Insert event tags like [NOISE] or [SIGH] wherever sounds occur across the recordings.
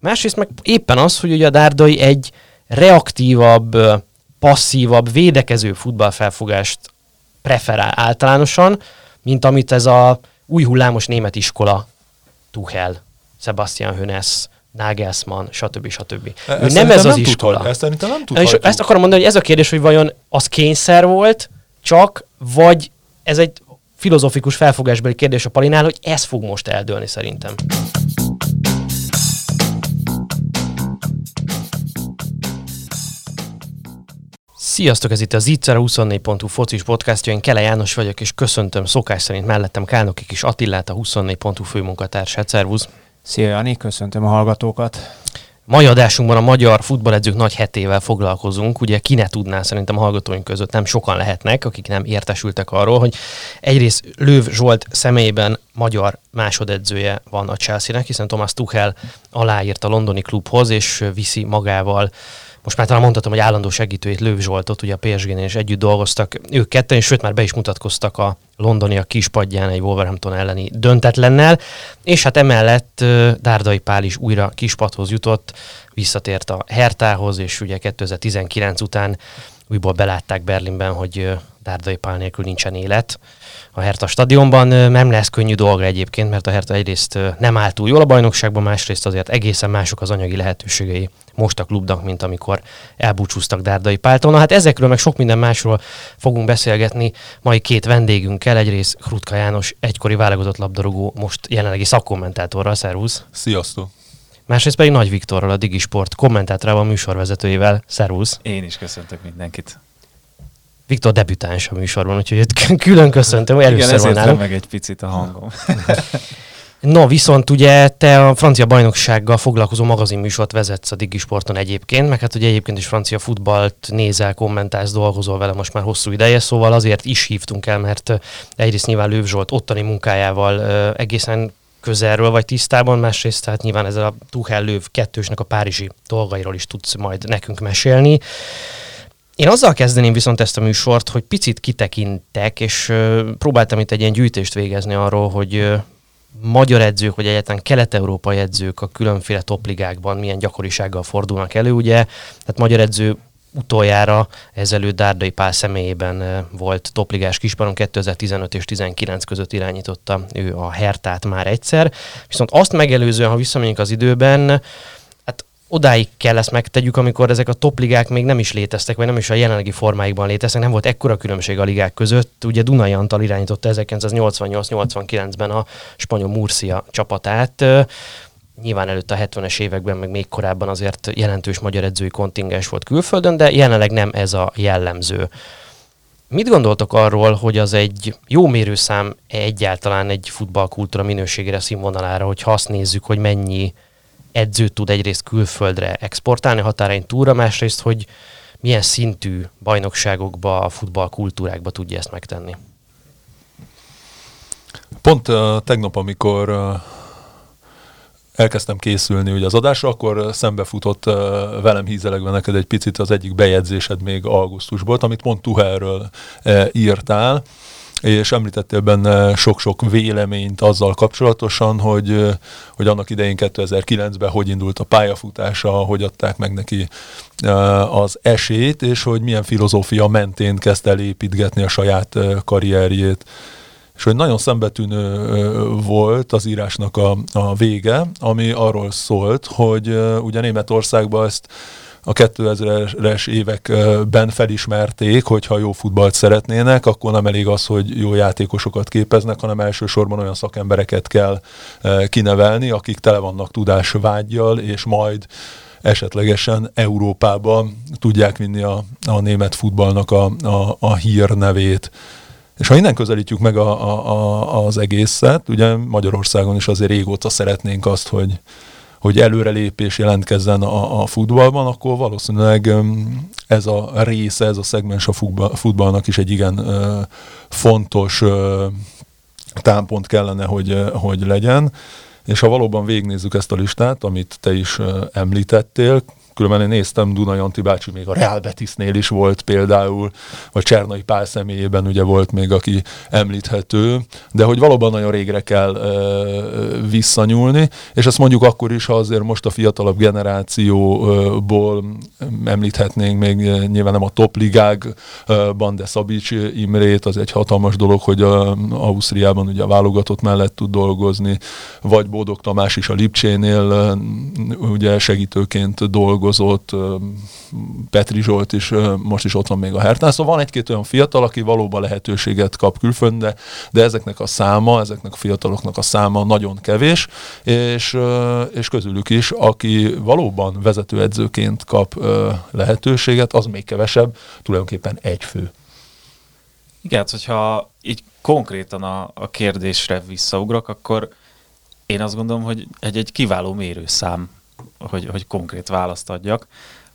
Másrészt meg éppen az, hogy ugye a Dárdai egy reaktívabb, passzívabb, védekező futballfelfogást preferál általánosan, mint amit ez a új hullámos német iskola Tuchel, Sebastian Hönes, Nagelsmann, stb. stb. E- Ő nem ez az nem iskola. Tudhat, ezt szerintem nem És tudhatjuk. ezt akarom mondani, hogy ez a kérdés, hogy vajon az kényszer volt, csak, vagy ez egy filozofikus felfogásbeli kérdés a Palinál, hogy ez fog most eldőlni szerintem. Sziasztok, ez itt az Itzer 24.hu focis podcastja, én Kele János vagyok, és köszöntöm szokás szerint mellettem Kálnoki kis Attillát, a 24.hu főmunkatársát. Szervusz! Szia Jani, köszöntöm a hallgatókat. Mai adásunkban a magyar futballedzők nagy hetével foglalkozunk. Ugye ki ne tudná, szerintem a hallgatóink között nem sokan lehetnek, akik nem értesültek arról, hogy egyrészt Löv Zsolt személyében magyar másodedzője van a Chelsea-nek, hiszen Thomas Tuchel aláírt a londoni klubhoz, és viszi magával most már talán mondhatom, hogy állandó segítőjét Lőv Zsoltot, ugye a PSG-nél együtt dolgoztak. Ők ketten, és sőt már be is mutatkoztak a londoni a kispadján egy Wolverhampton elleni döntetlennel, és hát emellett Dárdai Pál is újra kispadhoz jutott, visszatért a Hertához, és ugye 2019 után újból belátták Berlinben, hogy Dárdai Pál nélkül nincsen élet a Herta stadionban. Nem lesz könnyű dolga egyébként, mert a Herta egyrészt nem áll túl jól a bajnokságban, másrészt azért egészen mások az anyagi lehetőségei most a klubnak, mint amikor elbúcsúztak Dárdai Páltól. Na hát ezekről, meg sok minden másról fogunk beszélgetni mai két vendégünkkel. Egyrészt Krutka János, egykori válogatott labdarúgó, most jelenlegi szakkommentátorral, szervusz. Sziasztok! Másrészt pedig Nagy Viktorral, a Digisport kommentátorával, műsorvezetőjével, szervusz. Én is köszöntök mindenkit. Viktor debütáns a műsorban, úgyhogy őt [LAUGHS] külön köszöntöm, hogy Igen, először van ezért nálunk. meg egy picit a hangom. [LAUGHS] No, viszont ugye te a francia bajnoksággal foglalkozó magazinműsort vezetsz a Digisporton egyébként, meg hát ugye egyébként is francia futballt nézel, kommentálsz, dolgozol vele most már hosszú ideje, szóval azért is hívtunk el, mert ö, egyrészt nyilván Lőv Zsolt ottani munkájával ö, egészen közelről vagy tisztában, másrészt tehát nyilván ezzel a Tuchel Lőv kettősnek a párizsi dolgairól is tudsz majd nekünk mesélni. Én azzal kezdeném viszont ezt a műsort, hogy picit kitekintek, és próbáltam itt egy ilyen gyűjtést végezni arról, hogy magyar edzők, vagy egyáltalán kelet-európai edzők a különféle topligákban milyen gyakorisággal fordulnak elő. Ugye, tehát magyar edző utoljára ezelőtt Dárdai Pál személyében volt topligás kisparon, 2015 és 19 között irányította ő a Hertát már egyszer. Viszont azt megelőzően, ha visszamegyünk az időben, odáig kell ezt megtegyük, amikor ezek a topligák még nem is léteztek, vagy nem is a jelenlegi formáikban léteztek, nem volt ekkora különbség a ligák között. Ugye Dunai Antal irányította 1988-89-ben a spanyol Murcia csapatát. Nyilván előtt a 70-es években, meg még korábban azért jelentős magyar edzői kontingens volt külföldön, de jelenleg nem ez a jellemző. Mit gondoltok arról, hogy az egy jó mérőszám egyáltalán egy futballkultúra minőségére, színvonalára, hogyha azt nézzük, hogy mennyi edzőt tud egyrészt külföldre exportálni határain túlra, másrészt, hogy milyen szintű bajnokságokba, futballkultúrákba tudja ezt megtenni. Pont uh, tegnap, amikor uh, elkezdtem készülni ugye az adásra, akkor szembefutott uh, velem hízelegve neked egy picit az egyik bejegyzésed még augusztusból, amit pont Tuhelről uh, írtál, és említettél benne sok-sok véleményt azzal kapcsolatosan, hogy, hogy annak idején 2009-ben hogy indult a pályafutása, hogy adták meg neki az esélyt, és hogy milyen filozófia mentén kezdte el építgetni a saját karrierjét. És hogy nagyon szembetűnő volt az írásnak a, a vége, ami arról szólt, hogy ugye Németországban ezt a 2000-es években felismerték, hogy ha jó futballt szeretnének, akkor nem elég az, hogy jó játékosokat képeznek, hanem elsősorban olyan szakembereket kell ö, kinevelni, akik tele vannak tudásvágyjal, és majd esetlegesen Európában tudják vinni a, a német futballnak a, a, a hírnevét. És ha innen közelítjük meg a, a, a, az egészet, ugye Magyarországon is azért régóta szeretnénk azt, hogy, hogy előrelépés jelentkezzen a, a futballban, akkor valószínűleg ez a része, ez a szegmens a futball, futballnak is egy igen fontos támpont kellene, hogy, hogy legyen. És ha valóban végignézzük ezt a listát, amit te is említettél, különben én néztem, Dunai Anti bácsi még a Real Betisnél is volt például, vagy Csernai Pál személyében ugye volt még, aki említhető, de hogy valóban nagyon régre kell ö, visszanyúlni, és ezt mondjuk akkor is, ha azért most a fiatalabb generációból említhetnénk még nyilván nem a top ligákban, de Szabics Imrét, az egy hatalmas dolog, hogy a, Ausztriában ugye a válogatott mellett tud dolgozni, vagy Bódog Tamás is a Lipcsénél ugye segítőként dolgozott, Petri Zsolt is most is ott van még a Hertán, szóval van egy-két olyan fiatal, aki valóban lehetőséget kap külföldön, de, de ezeknek a száma, ezeknek a fiataloknak a száma nagyon kevés, és, és közülük is, aki valóban vezetőedzőként kap lehetőséget, az még kevesebb, tulajdonképpen egy fő. Igen, hát, hogyha így konkrétan a, a kérdésre visszaugrok, akkor én azt gondolom, hogy egy, egy kiváló mérőszám, hogy, hogy konkrét választ adjak,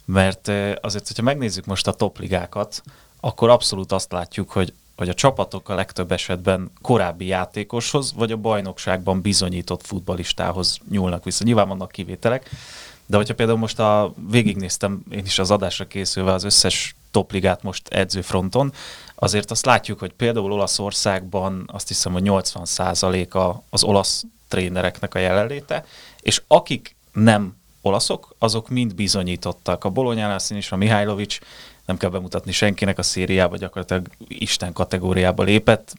mert azért, hogyha megnézzük most a topligákat, akkor abszolút azt látjuk, hogy, hogy a csapatok a legtöbb esetben korábbi játékoshoz, vagy a bajnokságban bizonyított futbalistához nyúlnak vissza. Nyilván vannak kivételek, de hogyha például most a, végignéztem én is az adásra készülve az összes topligát most edzőfronton, azért azt látjuk, hogy például Olaszországban azt hiszem, hogy 80%-a az olasz trénereknek a jelenléte, és akik nem olaszok, azok mind bizonyítottak. A Bolonyánál is a Mihajlovics, nem kell bemutatni senkinek a szériába, gyakorlatilag Isten kategóriába lépett,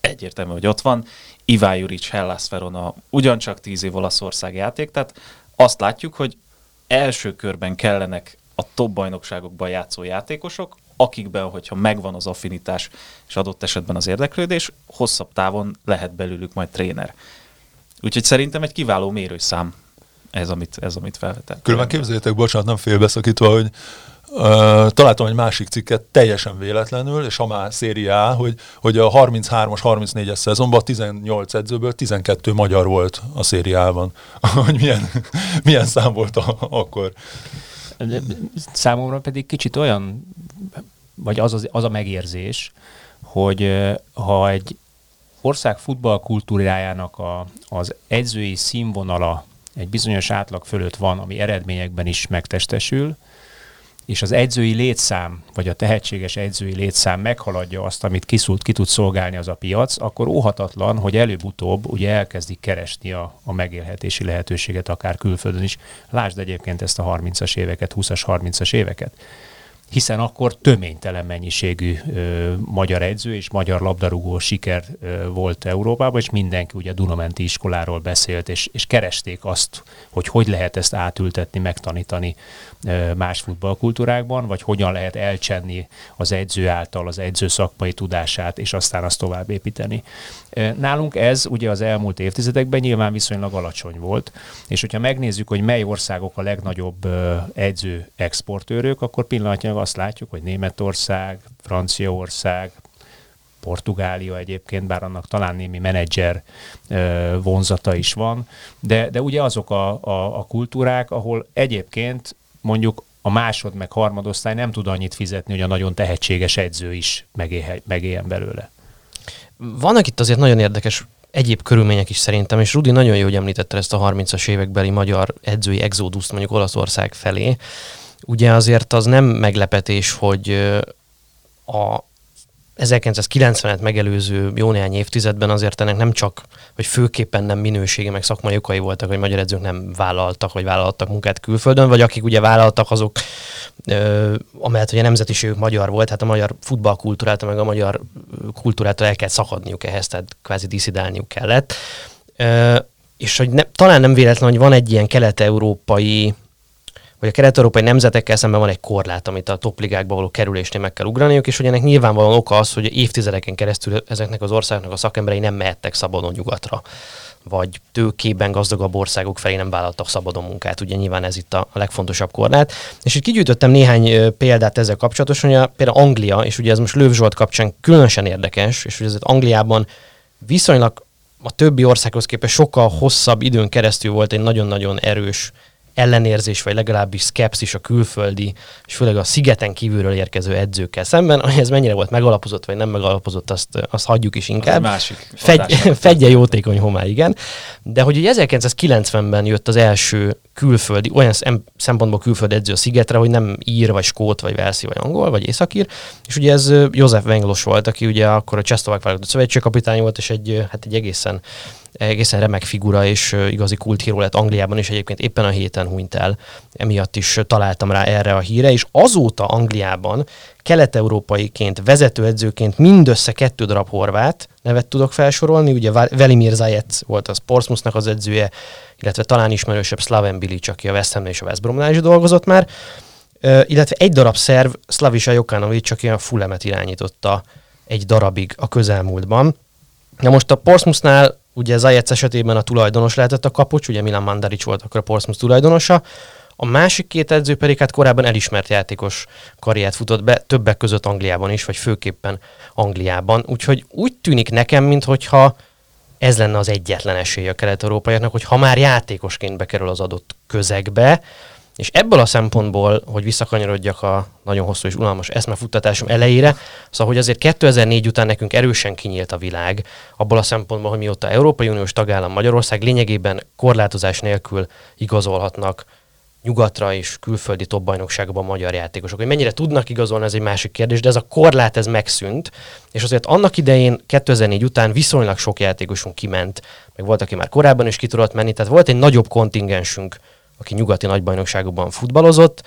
egyértelmű, hogy ott van. Ivá Juric, Hellas Verona, ugyancsak tíz év Olaszország játék, tehát azt látjuk, hogy első körben kellenek a top bajnokságokban játszó játékosok, akikben, hogyha megvan az affinitás és adott esetben az érdeklődés, hosszabb távon lehet belőlük majd tréner. Úgyhogy szerintem egy kiváló mérőszám ez, amit, ez, amit felvetettem. Különben képzeljétek, bocsánat, nem félbeszakítva, hogy Uh, találtam egy másik cikket teljesen véletlenül, és ha már széria hogy, hogy a 33-as, 34-es szezonban 18 edzőből 12 magyar volt a szériában. [LAUGHS] hogy milyen, milyen szám volt a, akkor. Számomra pedig kicsit olyan, vagy az, az, az a megérzés, hogy ha egy ország futballkultúrájának a, az edzői színvonala egy bizonyos átlag fölött van, ami eredményekben is megtestesül, és az edzői létszám, vagy a tehetséges edzői létszám meghaladja azt, amit kiszult, ki tud szolgálni az a piac, akkor óhatatlan, hogy előbb-utóbb ugye elkezdik keresni a, a megélhetési lehetőséget akár külföldön is. Lásd egyébként ezt a 30-as éveket, 20-as, 30-as éveket hiszen akkor töménytelen mennyiségű ö, magyar edző és magyar labdarúgó siker ö, volt Európában, és mindenki ugye Dunamenti iskoláról beszélt, és, és keresték azt, hogy hogy lehet ezt átültetni, megtanítani más futballkultúrákban, vagy hogyan lehet elcsenni az edző által az edző szakmai tudását, és aztán azt tovább építeni. Nálunk ez ugye az elmúlt évtizedekben nyilván viszonylag alacsony volt, és hogyha megnézzük, hogy mely országok a legnagyobb edző exportőrök, akkor pillanatnyilag azt látjuk, hogy Németország, Franciaország, Portugália egyébként, bár annak talán némi menedzser vonzata is van, de, de ugye azok a, a, a kultúrák, ahol egyébként mondjuk a másod meg harmadosztály nem tud annyit fizetni, hogy a nagyon tehetséges edző is megéljen belőle. Vannak itt azért nagyon érdekes egyéb körülmények is szerintem, és Rudi nagyon jó, hogy említette ezt a 30-as évekbeli magyar edzői exoduszt mondjuk Olaszország felé. Ugye azért az nem meglepetés, hogy a 1990-et megelőző jó néhány évtizedben azért ennek nem csak, vagy főképpen nem minősége, meg szakmai okai voltak, hogy magyar edzők nem vállaltak, vagy vállaltak munkát külföldön, vagy akik ugye vállaltak, azok, ö, amellett, hogy a nemzetiségük magyar volt, hát a magyar futballkultúrát, meg a magyar kultúrától el kell szakadniuk ehhez, tehát kvázi diszidálniuk kellett. Ö, és hogy ne, talán nem véletlen, hogy van egy ilyen kelet-európai hogy a kelet-európai nemzetekkel szemben van egy korlát, amit a topligákba való kerülésnél meg kell ugraniuk, és hogy ennek nyilvánvalóan oka az, hogy évtizedeken keresztül ezeknek az országoknak a szakemberei nem mehettek szabadon nyugatra vagy tőkében gazdagabb országok felé nem vállaltak szabadon munkát. Ugye nyilván ez itt a legfontosabb korlát. És itt kigyűjtöttem néhány példát ezzel kapcsolatosan, hogy például Anglia, és ugye ez most Löv Zsolt kapcsán különösen érdekes, és ugye ez Angliában viszonylag a többi országhoz képest sokkal hosszabb időn keresztül volt egy nagyon-nagyon erős ellenérzés, vagy legalábbis szkepszis a külföldi, és főleg a szigeten kívülről érkező edzőkkel szemben, hogy ez mennyire volt megalapozott, vagy nem megalapozott, azt, azt hagyjuk is inkább. másik Fegy, [LAUGHS] fedje jótékony homály, igen. De hogy ugye 1990-ben jött az első külföldi, olyan szempontból külföldi edző a szigetre, hogy nem ír, vagy skót, vagy velszi, vagy angol, vagy északír. És ugye ez József Venglos volt, aki ugye akkor a Csehszlovák válogatott szövetségkapitány volt, és egy, hát egy egészen egészen remek figura és igazi kulthíró lett Angliában, és egyébként éppen a héten hunyt el. Emiatt is találtam rá erre a híre, és azóta Angliában kelet-európaiként, vezetőedzőként mindössze kettő darab horvát nevet tudok felsorolni. Ugye Velimir Zajec volt az Portsmouthnak az edzője, illetve talán ismerősebb Slaven Bilic, aki a West Ham és a West Bromnál is dolgozott már, uh, illetve egy darab szerv, Slavisa Jokanovic, aki a Fulemet irányította egy darabig a közelmúltban. Na most a Portsmouthnál ugye Zajec esetében a tulajdonos lehetett a kapocs, ugye Milan Mandaric volt akkor a Portsmouth tulajdonosa, a másik két edző pedig hát korábban elismert játékos karriert futott be, többek között Angliában is, vagy főképpen Angliában. Úgyhogy úgy tűnik nekem, mintha ez lenne az egyetlen esély a kelet-európaiaknak, hogy ha már játékosként bekerül az adott közegbe, és ebből a szempontból, hogy visszakanyarodjak a nagyon hosszú és unalmas eszmefuttatásom elejére, szóval, hogy azért 2004 után nekünk erősen kinyílt a világ, abból a szempontból, hogy mióta Európai Uniós tagállam Magyarország lényegében korlátozás nélkül igazolhatnak nyugatra és külföldi top bajnokságban magyar játékosok. Hogy mennyire tudnak igazolni, ez egy másik kérdés, de ez a korlát ez megszűnt, és azért annak idején 2004 után viszonylag sok játékosunk kiment, meg volt, aki már korábban is ki tudott menni, tehát volt egy nagyobb kontingensünk, aki nyugati nagybajnokságokban futballozott,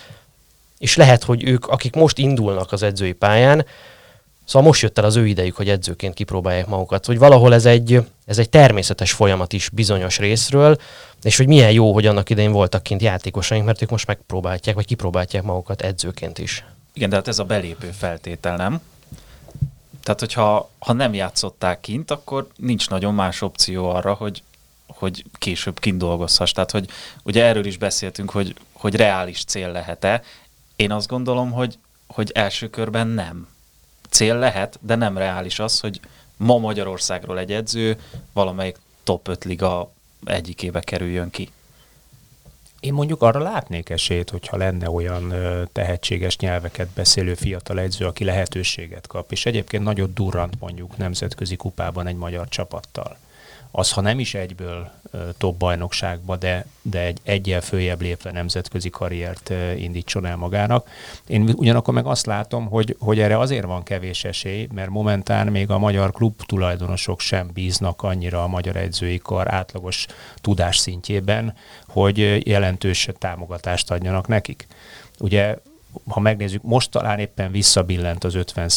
és lehet, hogy ők, akik most indulnak az edzői pályán, Szóval most jött el az ő idejük, hogy edzőként kipróbálják magukat. Hogy valahol ez egy, ez egy természetes folyamat is bizonyos részről, és hogy milyen jó, hogy annak idején voltak kint játékosaink, mert ők most megpróbálják, vagy kipróbálják magukat edzőként is. Igen, de hát ez a belépő feltétel, nem? Tehát, hogyha ha nem játszották kint, akkor nincs nagyon más opció arra, hogy, hogy később kint dolgozhass. Tehát, hogy ugye erről is beszéltünk, hogy, hogy reális cél lehet-e. Én azt gondolom, hogy, hogy első körben nem cél lehet, de nem reális az, hogy ma Magyarországról egy edző valamelyik top 5 liga egyikébe kerüljön ki. Én mondjuk arra látnék esélyt, hogyha lenne olyan tehetséges nyelveket beszélő fiatal edző, aki lehetőséget kap, és egyébként nagyon durrant mondjuk nemzetközi kupában egy magyar csapattal az ha nem is egyből top bajnokságba, de, de egy egyel följebb lépve nemzetközi karriert indítson el magának. Én ugyanakkor meg azt látom, hogy, hogy erre azért van kevés esély, mert momentán még a magyar klub tulajdonosok sem bíznak annyira a magyar edzői kar átlagos tudás szintjében, hogy jelentős támogatást adjanak nekik. Ugye ha megnézzük, most talán éppen visszabillent az 50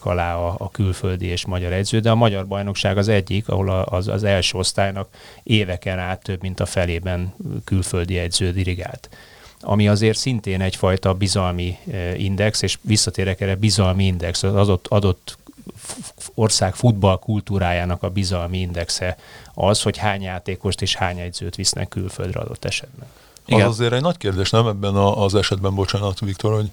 alá a, a külföldi és magyar edző, de a magyar bajnokság az egyik, ahol az, az első osztálynak éveken át több mint a felében külföldi edző dirigált ami azért szintén egyfajta bizalmi eh, index, és visszatérek erre bizalmi index, az adott, adott ország futball kultúrájának a bizalmi indexe az, hogy hány játékost és hány edzőt visznek külföldre adott esetben. Igen. Az azért egy nagy kérdés, nem ebben a, az esetben, bocsánat, Viktor, hogy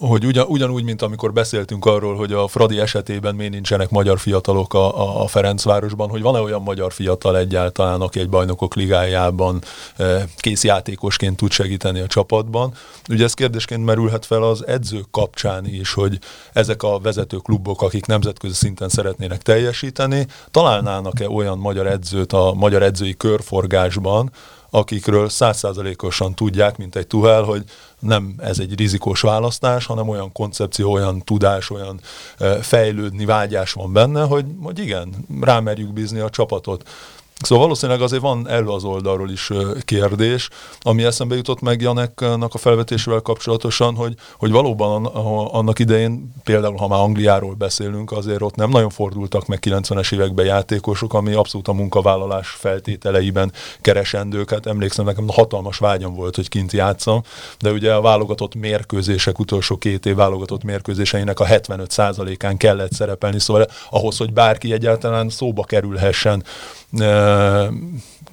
hogy ugyan, ugyanúgy, mint amikor beszéltünk arról, hogy a Fradi esetében miért nincsenek magyar fiatalok a, a, a Ferencvárosban, hogy van-e olyan magyar fiatal egyáltalán, aki egy bajnokok ligájában e, kész játékosként tud segíteni a csapatban. Ugye ez kérdésként merülhet fel az edzők kapcsán is, hogy ezek a vezető klubok, akik nemzetközi szinten szeretnének teljesíteni, találnának-e olyan magyar edzőt a magyar edzői körforgásban, akikről százszázalékosan tudják, mint egy Tuhel, hogy nem ez egy rizikós választás, hanem olyan koncepció, olyan tudás, olyan fejlődni vágyás van benne, hogy, hogy igen, rámerjük bízni a csapatot. Szóval valószínűleg azért van elő az oldalról is kérdés, ami eszembe jutott meg Janeknak a felvetésével kapcsolatosan, hogy, hogy valóban annak idején, például ha már Angliáról beszélünk, azért ott nem nagyon fordultak meg 90-es években játékosok, ami abszolút a munkavállalás feltételeiben keresendőket. Emlékszem, nekem hatalmas vágyam volt, hogy kint játszam, de ugye a válogatott mérkőzések, utolsó két év válogatott mérkőzéseinek a 75%-án kellett szerepelni, szóval ahhoz, hogy bárki egyáltalán szóba kerülhessen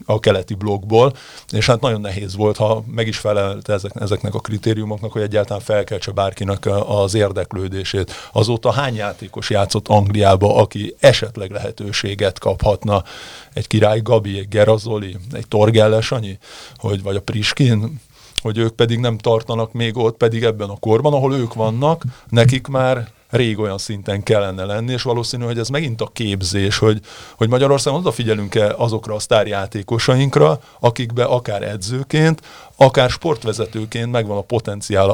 a keleti blokkból, és hát nagyon nehéz volt, ha meg is felelt ezek, ezeknek a kritériumoknak, hogy egyáltalán felkeltse bárkinek az érdeklődését. Azóta hány játékos játszott Angliába, aki esetleg lehetőséget kaphatna, egy Király Gabi, egy Gerazoli, egy Torgelles annyi, hogy, vagy a Priskin, hogy ők pedig nem tartanak még ott, pedig ebben a korban, ahol ők vannak, nekik már rég olyan szinten kellene lenni, és valószínű, hogy ez megint a képzés, hogy, hogy Magyarországon odafigyelünk-e azokra a sztárjátékosainkra, akikbe akár edzőként, akár sportvezetőként megvan a potenciál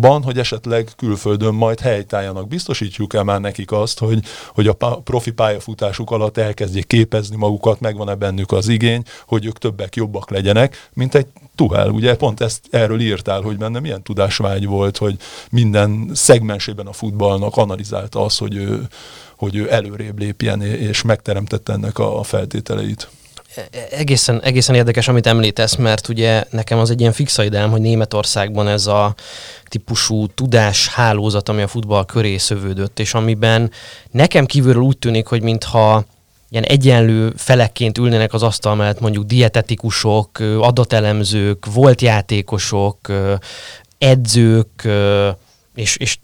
ban, hogy esetleg külföldön majd helytálljanak. Biztosítjuk el már nekik azt, hogy, hogy a profi pályafutásuk alatt elkezdjék képezni magukat, megvan-e bennük az igény, hogy ők többek, jobbak legyenek, mint egy Tuhel. Ugye pont ezt erről írtál, hogy benne milyen tudásvágy volt, hogy minden szegmensében a futballnak analizálta azt, hogy ő, hogy ő előrébb lépjen, és megteremtette ennek a feltételeit egészen, egészen érdekes, amit említesz, mert ugye nekem az egy ilyen fixaidám, hogy Németországban ez a típusú tudás hálózat, ami a futball köré szövődött, és amiben nekem kívülről úgy tűnik, hogy mintha ilyen egyenlő felekként ülnének az asztal mellett mondjuk dietetikusok, adatelemzők, volt játékosok, edzők, és, és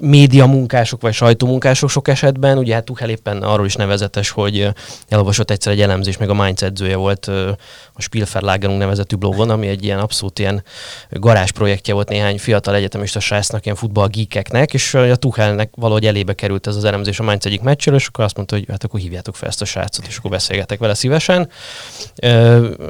média munkások vagy sajtómunkások sok esetben. Ugye hát Tuchel éppen arról is nevezetes, hogy elolvasott egyszer egy elemzés, meg a Mainz edzője volt a Spielverlagerung nevezetű blogon, ami egy ilyen abszolút ilyen garázs projektje volt néhány fiatal egyetemista srácnak, ilyen futballgíkeknek, és a Tuchelnek valahogy elébe került ez az elemzés a Mainz egyik meccsről, és akkor azt mondta, hogy hát akkor hívjátok fel ezt a srácot, és akkor beszélgetek vele szívesen.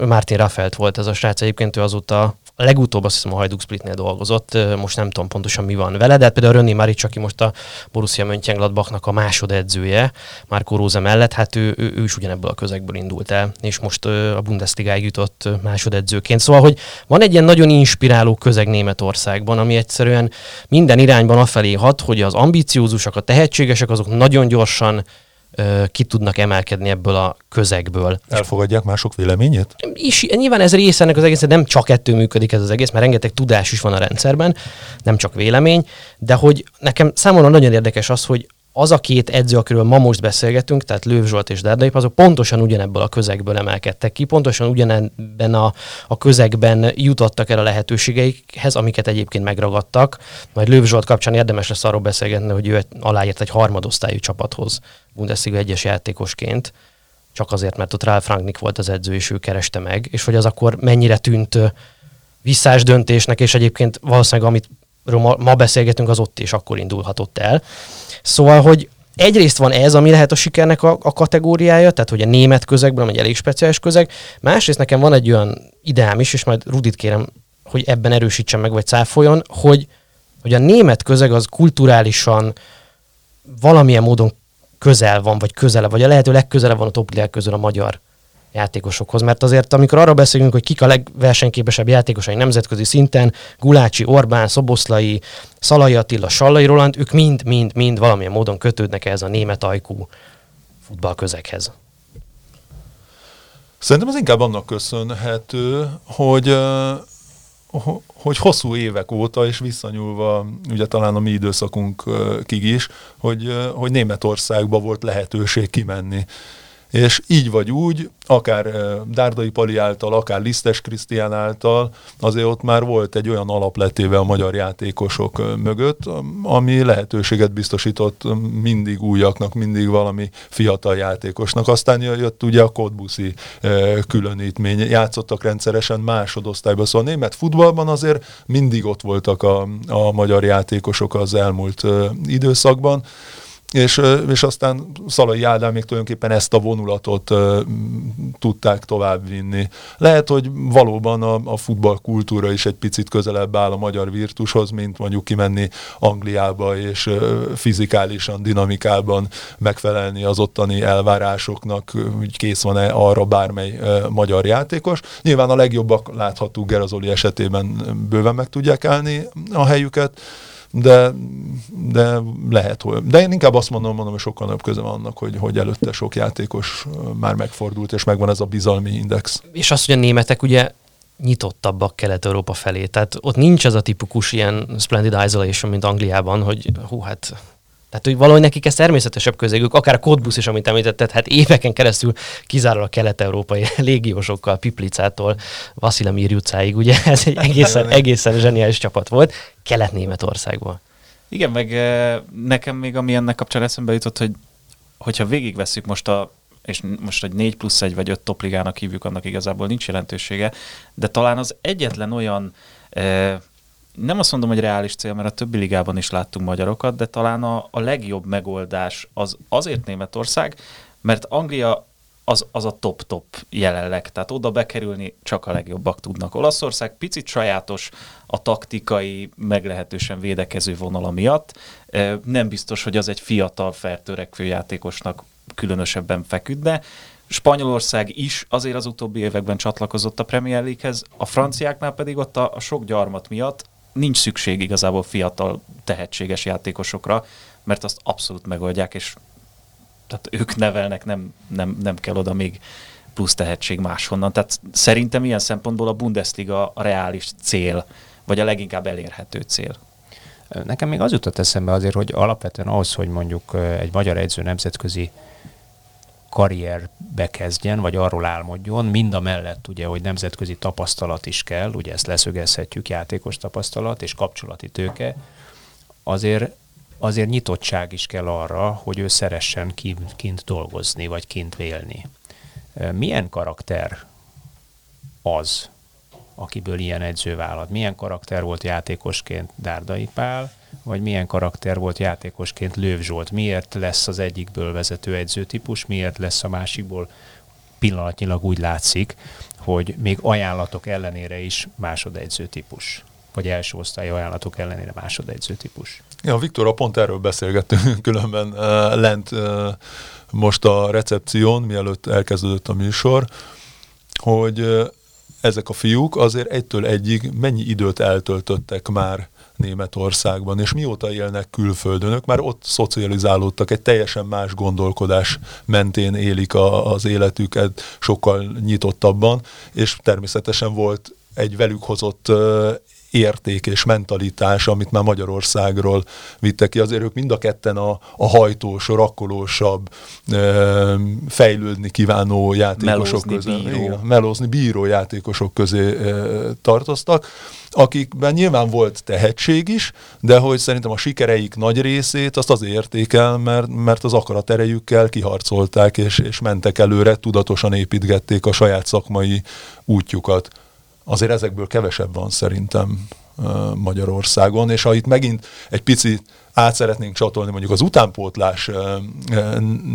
Martin Raffelt volt ez a srác, egyébként ő azóta legutóbb azt hiszem a Hajduk Splitnél dolgozott, most nem tudom pontosan mi van vele, de hát például Rönni Maric, aki most a Borussia Mönchengladbachnak a másodedzője, Márko Róza mellett, hát ő, ő, ő is ugyanebből a közegből indult el, és most a Bundesligáig jutott másodedzőként. Szóval, hogy van egy ilyen nagyon inspiráló közeg Németországban, ami egyszerűen minden irányban afelé hat, hogy az ambiciózusak, a tehetségesek, azok nagyon gyorsan ki tudnak emelkedni ebből a közegből. Elfogadják mások véleményét? És nyilván ez része ennek az egész, nem csak ettől működik ez az egész, mert rengeteg tudás is van a rendszerben, nem csak vélemény, de hogy nekem számomra nagyon érdekes az, hogy az a két edző, akiről ma most beszélgetünk, tehát Lőv Zsolt és Dárdai, azok pontosan ugyanebből a közegből emelkedtek ki, pontosan ugyanebben a, a közegben jutottak el a lehetőségeikhez, amiket egyébként megragadtak. Majd Lőv Zsolt kapcsán érdemes lesz arról beszélgetni, hogy ő aláírt egy harmadosztályú csapathoz Bundesliga egyes játékosként, csak azért, mert ott Ralf Rangnick volt az edző, és ő kereste meg, és hogy az akkor mennyire tűnt visszás döntésnek, és egyébként valószínűleg amit ma, ma beszélgetünk, az ott is akkor indulhatott el. Szóval, hogy egyrészt van ez, ami lehet a sikernek a, a kategóriája, tehát hogy a német közegben, egy elég speciális közeg, másrészt nekem van egy olyan ideám is, és majd Rudit kérem, hogy ebben erősítsen meg, vagy cáfoljon, hogy, hogy a német közeg az kulturálisan valamilyen módon közel van, vagy közele, vagy a lehető legközelebb van a top közül a magyar játékosokhoz. Mert azért, amikor arra beszélünk, hogy kik a legversenyképesebb játékosai nemzetközi szinten, Gulácsi, Orbán, Szoboszlai, Szalai Attila, Sallai Roland, ők mind-mind-mind valamilyen módon kötődnek ehhez a német ajkú futballközeghez. Szerintem ez inkább annak köszönhető, hogy hogy hosszú évek óta, és visszanyúlva ugye talán a mi időszakunkig is, hogy, hogy Németországba volt lehetőség kimenni és így vagy úgy, akár Dárdai Pali által, akár Lisztes Krisztián által, azért ott már volt egy olyan alapletéve a magyar játékosok mögött, ami lehetőséget biztosított mindig újaknak, mindig valami fiatal játékosnak. Aztán jött ugye a Kodbuszi különítmény, játszottak rendszeresen másodosztályban, szóval a német futballban azért mindig ott voltak a, a magyar játékosok az elmúlt időszakban és, és aztán Szalai Ádám még tulajdonképpen ezt a vonulatot uh, tudták továbbvinni. Lehet, hogy valóban a, a futballkultúra is egy picit közelebb áll a magyar virtushoz, mint mondjuk kimenni Angliába és uh, fizikálisan, dinamikában megfelelni az ottani elvárásoknak, hogy kész van-e arra bármely uh, magyar játékos. Nyilván a legjobbak látható Gerazoli esetében bőven meg tudják állni a helyüket, de, de lehet, hogy... De én inkább azt mondom, mondom, hogy sokkal nagyobb köze van annak, hogy, hogy előtte sok játékos már megfordult, és megvan ez a bizalmi index. És azt, hogy a németek ugye nyitottabbak Kelet-Európa felé. Tehát ott nincs ez a tipikus ilyen splendid isolation, mint Angliában, hogy hú, hát tehát, hogy valahogy nekik ez természetesebb közegük, akár a Kodbusz is, amit említetted, hát éveken keresztül kizárólag kelet-európai [LAUGHS] légiósokkal, Piplicától, Vasilem Mirjucáig, ugye [LAUGHS] ez egy egészen, egészen zseniális csapat volt, Kelet-Németországból. Igen, meg nekem még ami ennek kapcsán eszembe jutott, hogy hogyha végigveszünk most a és most egy 4 plusz 1 vagy 5 topligának hívjuk, annak igazából nincs jelentősége, de talán az egyetlen olyan nem azt mondom, hogy reális cél, mert a többi ligában is láttunk magyarokat, de talán a, a legjobb megoldás az azért Németország, mert Anglia az, az a top-top jelenleg, tehát oda bekerülni csak a legjobbak tudnak. Olaszország picit sajátos a taktikai, meglehetősen védekező vonala miatt. Nem biztos, hogy az egy fiatal, feltörekvő játékosnak különösebben feküdne. Spanyolország is azért az utóbbi években csatlakozott a Premier League-hez, a franciáknál pedig ott a, a sok gyarmat miatt nincs szükség igazából fiatal, tehetséges játékosokra, mert azt abszolút megoldják, és tehát ők nevelnek, nem, nem, nem kell oda még plusz tehetség máshonnan. Tehát szerintem ilyen szempontból a Bundesliga a reális cél, vagy a leginkább elérhető cél. Nekem még az jutott eszembe azért, hogy alapvetően ahhoz, hogy mondjuk egy magyar edző nemzetközi karrierbe kezdjen, vagy arról álmodjon, mind a mellett ugye, hogy nemzetközi tapasztalat is kell, ugye ezt leszögezhetjük, játékos tapasztalat és kapcsolati tőke, azért, azért nyitottság is kell arra, hogy ő szeressen kint, kint dolgozni, vagy kint vélni. Milyen karakter az, akiből ilyen edző vállalt? Milyen karakter volt játékosként Dárdai Pál, vagy milyen karakter volt játékosként Lőv Zsolt? Miért lesz az egyikből vezető edzőtípus, miért lesz a másikból pillanatnyilag úgy látszik, hogy még ajánlatok ellenére is másodedző típus, vagy első osztály ajánlatok ellenére másodedző típus. Ja, Viktor, pont erről beszélgettünk [LAUGHS] különben uh, lent uh, most a recepción, mielőtt elkezdődött a műsor, hogy uh, ezek a fiúk azért egytől egyig mennyi időt eltöltöttek már Németországban, és mióta élnek külföldön, ők már ott szocializálódtak, egy teljesen más gondolkodás mentén élik a, az életüket, sokkal nyitottabban, és természetesen volt egy velük hozott érték és mentalitás, amit már Magyarországról vittek ki. Azért ők mind a ketten a, a hajtós, rakkolósabb, fejlődni kívánó játékosok melózni közé. Bíró. Igen, melózni bíró játékosok közé tartoztak, akikben nyilván volt tehetség is, de hogy szerintem a sikereik nagy részét azt azért értékel, mert, mert az akarat erejükkel kiharcolták és, és mentek előre, tudatosan építgették a saját szakmai útjukat azért ezekből kevesebb van szerintem Magyarországon, és ha itt megint egy picit át szeretnénk csatolni mondjuk az utánpótlás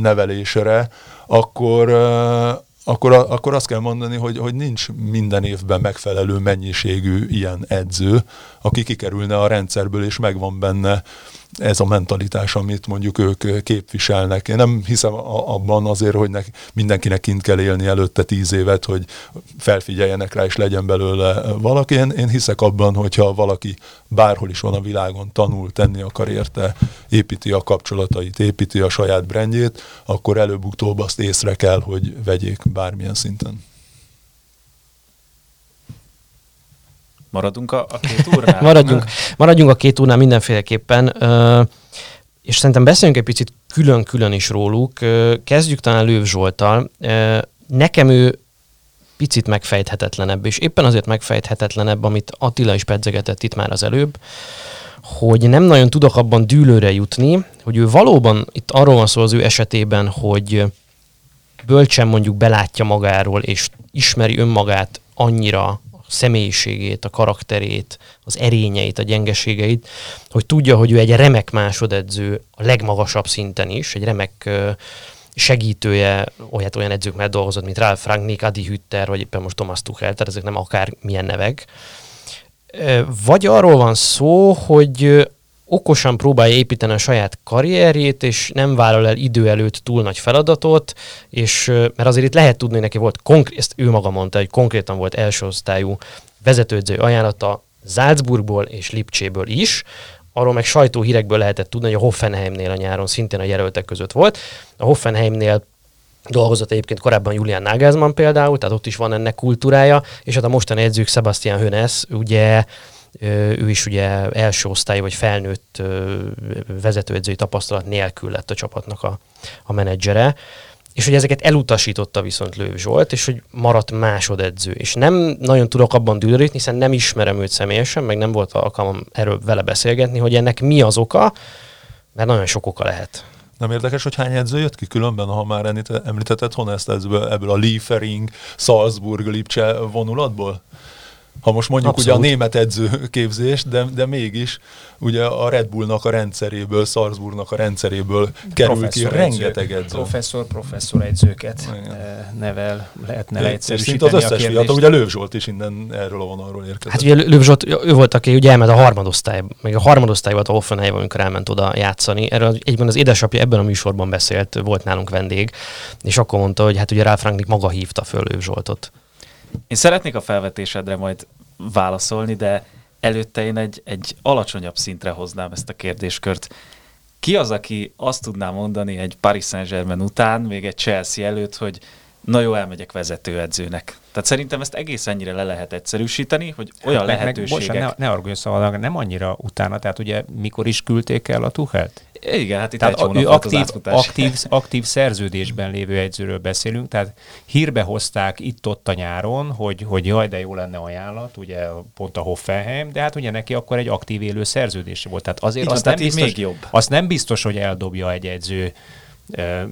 nevelésre, akkor, akkor, akkor azt kell mondani, hogy, hogy nincs minden évben megfelelő mennyiségű ilyen edző, aki kikerülne a rendszerből, és megvan benne ez a mentalitás, amit mondjuk ők képviselnek. Én nem hiszem abban azért, hogy nek, mindenkinek kint kell élni előtte tíz évet, hogy felfigyeljenek rá, és legyen belőle valaki. Én, én hiszek abban, hogyha valaki bárhol is van a világon, tanul, tenni akar érte, építi a kapcsolatait, építi a saját brandjét, akkor előbb-utóbb azt észre kell, hogy vegyék bármilyen szinten. Maradunk a, a két [LAUGHS] órnál? maradjunk, maradjunk a két órnál mindenféleképpen, és szerintem beszéljünk egy picit külön-külön is róluk. Kezdjük talán Lőv Zsoltal. Nekem ő picit megfejthetetlenebb, és éppen azért megfejthetetlenebb, amit Attila is pedzegetett itt már az előbb, hogy nem nagyon tudok abban dűlőre jutni, hogy ő valóban, itt arról van szó az ő esetében, hogy bölcsen mondjuk belátja magáról, és ismeri önmagát annyira személyiségét, a karakterét, az erényeit, a gyengeségeit, hogy tudja, hogy ő egy remek másodedző a legmagasabb szinten is, egy remek segítője, olyat olyan edzők mellett dolgozott, mint Ralf Rangnick, Adi Hütter, vagy éppen most Thomas Tuchel, tehát ezek nem akár milyen nevek. Vagy arról van szó, hogy okosan próbálja építeni a saját karrierjét, és nem vállal el idő előtt túl nagy feladatot, és mert azért itt lehet tudni, neki volt konkrét, ezt ő maga mondta, hogy konkrétan volt első osztályú vezetőedző ajánlata Salzburgból és Lipcséből is, arról meg sajtóhírekből lehetett tudni, hogy a Hoffenheimnél a nyáron szintén a jelöltek között volt. A Hoffenheimnél dolgozott egyébként korábban Julian Nagelsmann például, tehát ott is van ennek kultúrája, és hát a mostani edzők Sebastian Hönes, ugye ő is ugye első osztály vagy felnőtt vezetőedzői tapasztalat nélkül lett a csapatnak a, a menedzsere, és hogy ezeket elutasította viszont Lőv Zsolt, és hogy maradt másodedző. És nem nagyon tudok abban dűlörítni, hiszen nem ismerem őt személyesen, meg nem volt alkalmam erről vele beszélgetni, hogy ennek mi az oka, mert nagyon sok oka lehet. Nem érdekes, hogy hány edző jött ki különben, ha már említetted Honest ebből, ebből a Liefering, Salzburg, Lipcse vonulatból? Ha most mondjuk Abszolút. ugye a német edzőképzés, de, de mégis ugye a Red Bullnak a rendszeréből, Salzburgnak a rendszeréből kerül professzor ki rengeteg edző. Professzor, professzor edzőket Igen. Eh, nevel, lehetne leegyszerűsíteni az összes fiatal, ugye Lőv Zsolt is innen erről a vonalról érkezett. Hát ugye Lőv Zsolt, ő volt, aki ugye elment a harmadosztály, még a harmadosztály volt a Hoffenheimben, amikor elment oda játszani. Erről egyben az édesapja ebben a műsorban beszélt, volt nálunk vendég, és akkor mondta, hogy hát ugye Ralf Rangnick maga hívta föl Lőv Zsoltot. Én szeretnék a felvetésedre majd válaszolni, de előtte én egy, egy alacsonyabb szintre hoznám ezt a kérdéskört. Ki az, aki azt tudná mondani egy Paris Saint-Germain után, még egy Chelsea előtt, hogy na jó, elmegyek vezetőedzőnek. Tehát szerintem ezt egész ennyire le lehet egyszerűsíteni, hogy olyan hát, lehetőségek... Meg, bocsán, ne, ne argoljon szóval, nem annyira utána, tehát ugye mikor is küldték el a Tuhelt? Igen, hát itt tehát egy ő aktív, aktív, aktív szerződésben lévő egyzőről beszélünk, tehát hírbe hozták itt-ott a nyáron, hogy, hogy jaj, de jó lenne ajánlat, ugye pont a Hoffenheim, de hát ugye neki akkor egy aktív élő szerződése volt. Tehát azért azt, nem biztos, még jobb. azt nem biztos, hogy eldobja egy edző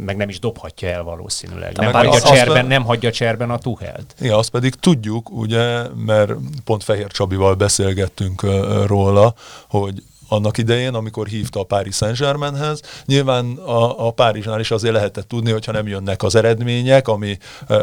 meg nem is dobhatja el valószínűleg. Nem, hagyja, az, cserben, nem hagyja cserben a Tuhelt. Igen, azt pedig tudjuk, ugye, mert pont Fehér Csabival beszélgettünk róla, hogy annak idején, amikor hívta a Párizs Saint-Germainhez. Nyilván a, a Párizsnál is azért lehetett tudni, hogyha nem jönnek az eredmények, ami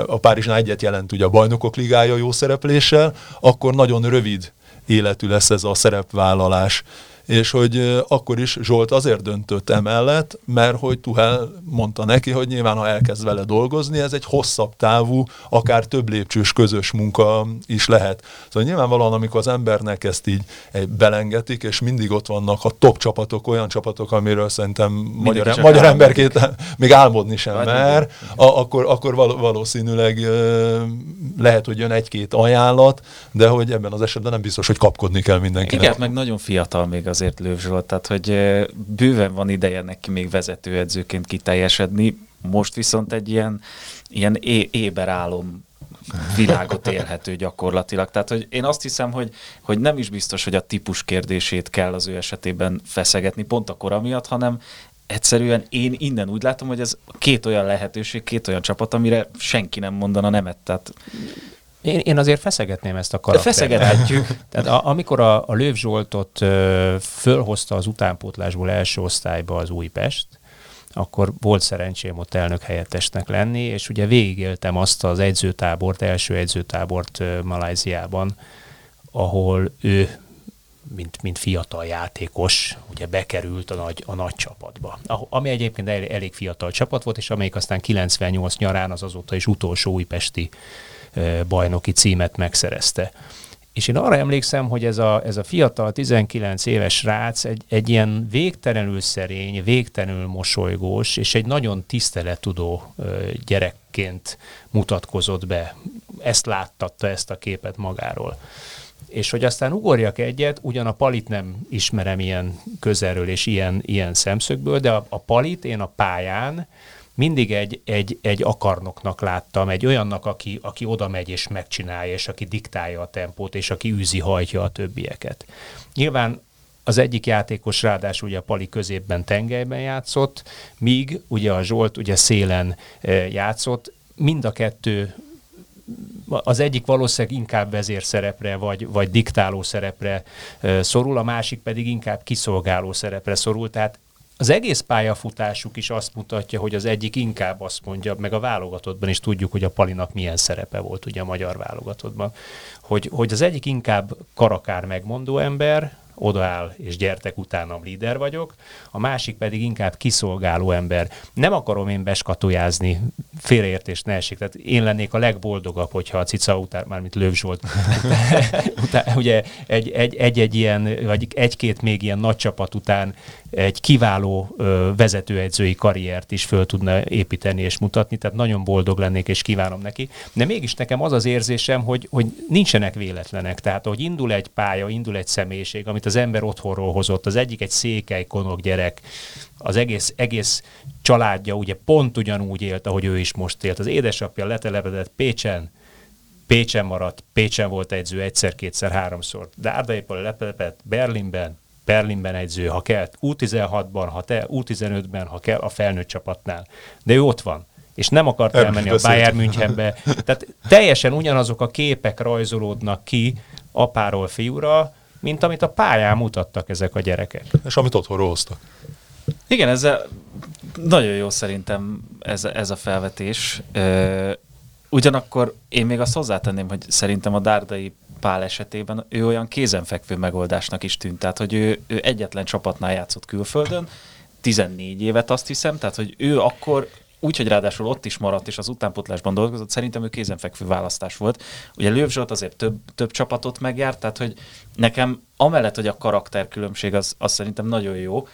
a Párizsnál egyet jelent ugye a bajnokok ligája jó szerepléssel, akkor nagyon rövid életű lesz ez a szerepvállalás és hogy akkor is Zsolt azért döntött emellett, mert hogy Tuhel mondta neki, hogy nyilván ha elkezd vele dolgozni, ez egy hosszabb távú, akár több lépcsős közös munka is lehet. Szóval nyilvánvalóan, amikor az embernek ezt így belengetik, és mindig ott vannak a top csapatok, olyan csapatok, amiről szerintem magyar, magyar emberként még álmodni sem mer, a, akkor, akkor valószínűleg lehet, hogy jön egy-két ajánlat, de hogy ebben az esetben nem biztos, hogy kapkodni kell mindenkinek. Igen, meg nagyon fiatal még az azért Lőv Zsolt, tehát hogy bőven van ideje neki még vezetőedzőként kiteljesedni, most viszont egy ilyen, ilyen é- éberálom világot élhető gyakorlatilag. Tehát, hogy én azt hiszem, hogy, hogy nem is biztos, hogy a típus kérdését kell az ő esetében feszegetni, pont a kora miatt, hanem egyszerűen én innen úgy látom, hogy ez két olyan lehetőség, két olyan csapat, amire senki nem mondana nemet. Tehát én, én azért feszegetném ezt a karaktert. Feszegethetjük. [LAUGHS] Tehát a, amikor a, a Lőv Zsoltot ö, fölhozta az utánpótlásból első osztályba az Újpest, akkor volt szerencsém ott elnök helyettesnek lenni, és ugye végigéltem azt az edzőtábort, első edzőtábort Malajziában, ahol ő mint, mint fiatal játékos, ugye bekerült a nagy, a nagy csapatba. Ami egyébként elég, elég fiatal csapat volt, és amelyik aztán 98 nyarán az azóta is utolsó újpesti bajnoki címet megszerezte. És én arra emlékszem, hogy ez a, ez a fiatal, 19 éves rác egy, egy ilyen végtelenül szerény, végtelenül mosolygós, és egy nagyon tisztelettudó gyerekként mutatkozott be. Ezt láttatta, ezt a képet magáról. És hogy aztán ugorjak egyet, ugyan a palit nem ismerem ilyen közelről és ilyen, ilyen szemszögből, de a, a palit én a pályán mindig egy, egy, egy akarnoknak láttam, egy olyannak, aki, aki oda megy és megcsinálja, és aki diktálja a tempót, és aki űzi, hajtja a többieket. Nyilván az egyik játékos ráadásul ugye a Pali középben tengelyben játszott, míg ugye a Zsolt ugye szélen e, játszott, mind a kettő az egyik valószínűleg inkább vezérszerepre vagy, vagy diktáló szerepre e, szorul, a másik pedig inkább kiszolgáló szerepre szorul, tehát az egész pályafutásuk is azt mutatja, hogy az egyik inkább azt mondja, meg a válogatottban is tudjuk, hogy a Palinak milyen szerepe volt ugye a magyar válogatottban, hogy, hogy az egyik inkább karakár megmondó ember, odaáll, és gyertek utánam, líder vagyok, a másik pedig inkább kiszolgáló ember. Nem akarom én beskatujázni, félreértés ne esik, tehát én lennék a legboldogabb, hogyha a cica után, mármint Löv Zsolt, [LAUGHS] után, ugye egy-egy egy, ilyen, vagy egy-két még ilyen nagy csapat után egy kiváló ö, vezetőedzői karriert is föl tudna építeni és mutatni, tehát nagyon boldog lennék és kívánom neki. De mégis nekem az az érzésem, hogy, hogy nincsenek véletlenek. Tehát, hogy indul egy pálya, indul egy személyiség, amit az ember otthonról hozott. Az egyik egy székely konok gyerek, az egész, egész családja ugye pont ugyanúgy élt, ahogy ő is most élt. Az édesapja letelepedett Pécsen, Pécsen maradt, Pécsen volt edző egyszer, kétszer, háromszor. Dárdaiból letelepedett Berlinben, Berlinben edző, ha kell, U16-ban, ha te, U15-ben, ha kell, a felnőtt csapatnál. De ő ott van és nem akart elmenni a Bayern Münchenbe. Tehát teljesen ugyanazok a képek rajzolódnak ki, apáról fiúra, mint amit a pályán mutattak ezek a gyerekek. És amit otthonról hoztak. Igen, ezzel nagyon jó szerintem ez, ez a felvetés. Ö, ugyanakkor én még azt hozzátenném, hogy szerintem a Dárdai Pál esetében ő olyan kézenfekvő megoldásnak is tűnt. Tehát, hogy ő, ő egyetlen csapatnál játszott külföldön, 14 évet azt hiszem, tehát, hogy ő akkor úgy, hogy ráadásul ott is maradt, és az utánpotlásban dolgozott, szerintem ő kézenfekvő választás volt. Ugye Lőv Zsolt azért több, több csapatot megjárt, tehát hogy nekem amellett, hogy a karakterkülönbség az, az szerintem nagyon jó,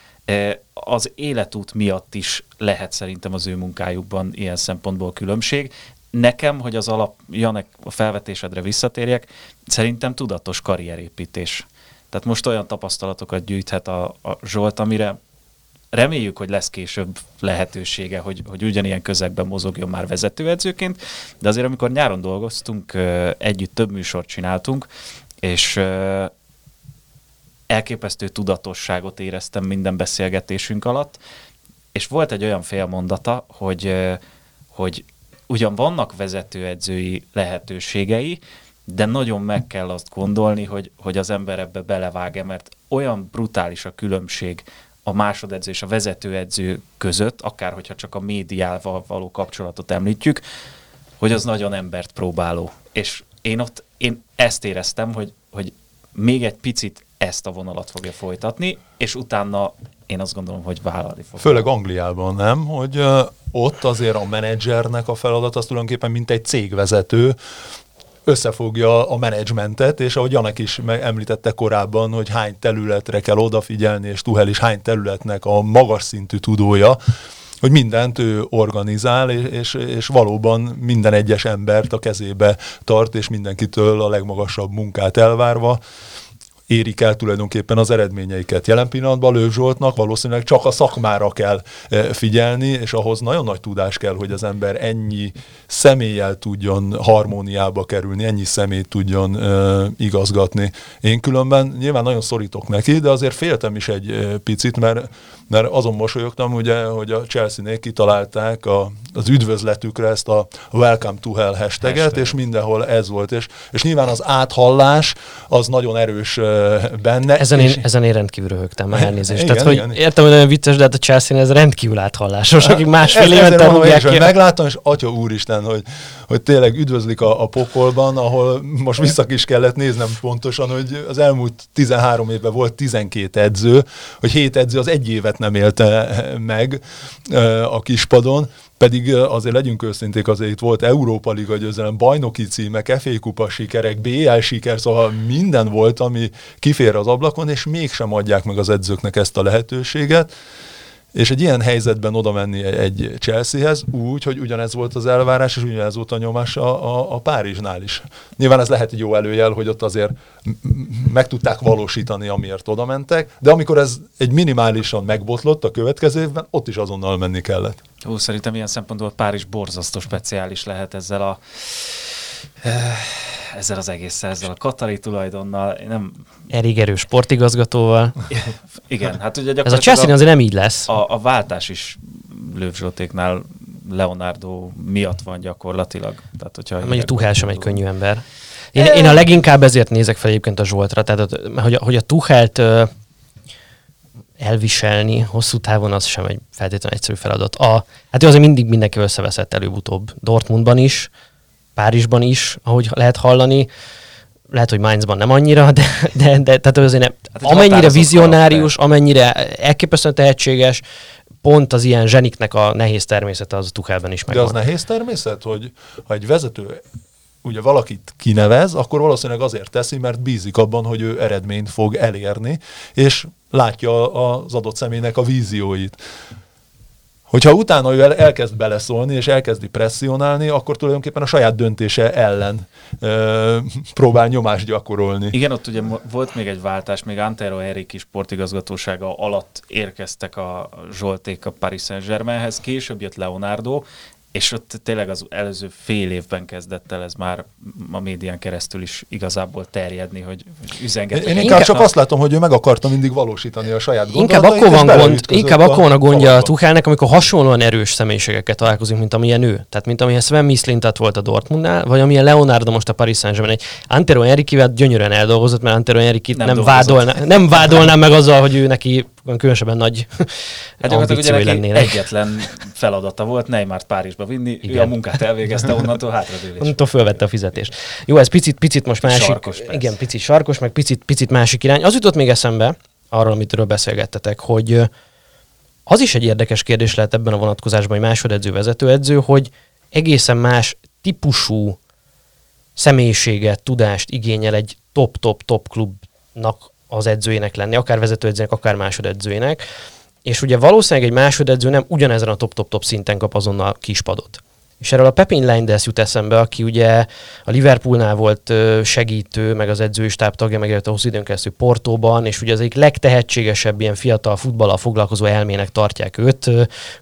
az életút miatt is lehet szerintem az ő munkájukban ilyen szempontból különbség. Nekem, hogy az alap, Janek, a felvetésedre visszatérjek, szerintem tudatos karrierépítés. Tehát most olyan tapasztalatokat gyűjthet a, a Zsolt, amire reméljük, hogy lesz később lehetősége, hogy, hogy ugyanilyen közegben mozogjon már vezetőedzőként, de azért amikor nyáron dolgoztunk, együtt több műsort csináltunk, és elképesztő tudatosságot éreztem minden beszélgetésünk alatt, és volt egy olyan félmondata, hogy, hogy ugyan vannak vezetőedzői lehetőségei, de nagyon meg kell azt gondolni, hogy, hogy az ember ebbe belevág-e, mert olyan brutális a különbség a másodedző és a vezetőedző között, akár hogyha csak a médiával való kapcsolatot említjük, hogy az nagyon embert próbáló. És én ott, én ezt éreztem, hogy, hogy még egy picit ezt a vonalat fogja folytatni, és utána én azt gondolom, hogy vállalni fog. Főleg Angliában, nem? Hogy ott azért a menedzsernek a feladat az tulajdonképpen mint egy cégvezető, összefogja a menedzsmentet, és ahogy Janek is említette korábban, hogy hány területre kell odafigyelni, és Tuhel is hány területnek a magas szintű tudója, hogy mindent ő organizál, és, és valóban minden egyes embert a kezébe tart, és mindenkitől a legmagasabb munkát elvárva érik el tulajdonképpen az eredményeiket. Jelen pillanatban Lőv Zsoltnak valószínűleg csak a szakmára kell e, figyelni, és ahhoz nagyon nagy tudás kell, hogy az ember ennyi személlyel tudjon harmóniába kerülni, ennyi szemét tudjon e, igazgatni. Én különben nyilván nagyon szorítok neki, de azért féltem is egy e, picit, mert, mert azon mosolyogtam, ugye, hogy a Chelsea-nék kitalálták a, az üdvözletükre ezt a Welcome to Hell hashtaget, Hashtag. és mindenhol ez volt. És, és nyilván az áthallás az nagyon erős benne. Ezen, és... én, ezen én rendkívül röhögtem, már [LAUGHS] elnézést. Igen, Tehát, igen. hogy értem, hogy nagyon vicces, de hát a chelsea ez rendkívül áthallásos, akik másfél éven tanulják ki. Megláttam, és atya úristen, hogy, hogy tényleg üdvözlik a, a pokolban, ahol most vissza is kellett néznem pontosan, hogy az elmúlt 13 évben volt 12 edző, hogy 7 edző az egy évet nem élte meg a kispadon, pedig azért legyünk őszinték, azért itt volt Európa Liga győzelem, bajnoki címek, FA kupa sikerek, BL siker, szóval minden volt, ami kifér az ablakon, és mégsem adják meg az edzőknek ezt a lehetőséget. És egy ilyen helyzetben oda menni egy Chelseahez úgy, hogy ugyanez volt az elvárás, és ugyanez volt a nyomás a, a, a Párizsnál is. Nyilván ez lehet egy jó előjel, hogy ott azért meg tudták valósítani, amiért oda mentek, de amikor ez egy minimálisan megbotlott a következő évben, ott is azonnal menni kellett. Hú, szerintem ilyen szempontból Párizs borzasztó speciális lehet ezzel a ezzel az egész, ezzel a Katari tulajdonnal. Nem... Elég erős sportigazgatóval. Igen, hát ugye Ez a Chelsea azért nem így lesz. A, a váltás is Löw Zsoltéknál Leonardo miatt van gyakorlatilag. Tehát, hogyha Mondjuk Tuchel sem egy könnyű ember. Én, én a leginkább ezért nézek fel egyébként a Zsoltra, tehát hogy a, hogy a Tuchelt elviselni hosszú távon az sem egy feltétlenül egyszerű feladat. A, hát ő azért mindig mindenki összeveszett előbb-utóbb. Dortmundban is, Párizsban is, ahogy lehet hallani. Lehet, hogy Mainzban nem annyira, de, de, de tehát azért nem, hát amennyire vizionárius, amennyire elképesztően tehetséges, pont az ilyen zseniknek a nehéz természete az Tuchelben is megvan. De az nehéz természet, hogy ha egy vezető ugye valakit kinevez, akkor valószínűleg azért teszi, mert bízik abban, hogy ő eredményt fog elérni, és látja az adott személynek a vízióit. Hogyha utána ő elkezd beleszólni, és elkezdi presszionálni, akkor tulajdonképpen a saját döntése ellen ö, próbál nyomást gyakorolni. Igen, ott ugye volt még egy váltás, még Antero is sportigazgatósága alatt érkeztek a Zsolték a Paris Saint-Germainhez, később jött Leonardo, és ott tényleg az előző fél évben kezdett el ez már a médián keresztül is igazából terjedni, hogy, hogy üzenget. Én inkább, inkább csak azt látom, hogy ő meg akarta mindig valósítani a saját Inkább akkor van, gond, inkább akkor van a gondja a Tuchelnek, amikor hasonlóan erős személyiségekkel találkozik, mint amilyen ő. Tehát, mint amilyen Sven Mislintat volt a Dortmundnál, vagy amilyen Leonardo most a Paris Saint-Germain. Egy Antero Enrikivel gyönyörűen eldolgozott, mert Antero Enrikit nem, nem, vádolná, nem vádolnám meg azzal, hogy ő neki különösebben nagy [LAUGHS] hát gyakorlatilag ugye lennének. egyetlen feladata volt Neymart Párizsba vinni, Igen. ő a munkát elvégezte, onnantól hátradőlés. Onnantól fölvette a fizetést. Jó, ez picit, picit most másik. Sarkos, igen, picit sarkos, meg picit, picit másik irány. Az jutott még eszembe, arról, amitől beszélgettetek, hogy az is egy érdekes kérdés lehet ebben a vonatkozásban, hogy másodedző, vezetőedző, hogy egészen más típusú személyiséget, tudást igényel egy top-top-top klubnak az edzőjének lenni, akár vezetőedzőnek, akár másodedzőjének. És ugye valószínűleg egy másodedző nem ugyanezen a top-top-top szinten kap azonnal kispadot. És erről a Pepin Linders jut eszembe, aki ugye a Liverpoolnál volt segítő, meg az edzői stáb tagja, meg a hosszú időn keresztül Portóban, és ugye az egyik legtehetségesebb ilyen fiatal futballal foglalkozó elmének tartják őt.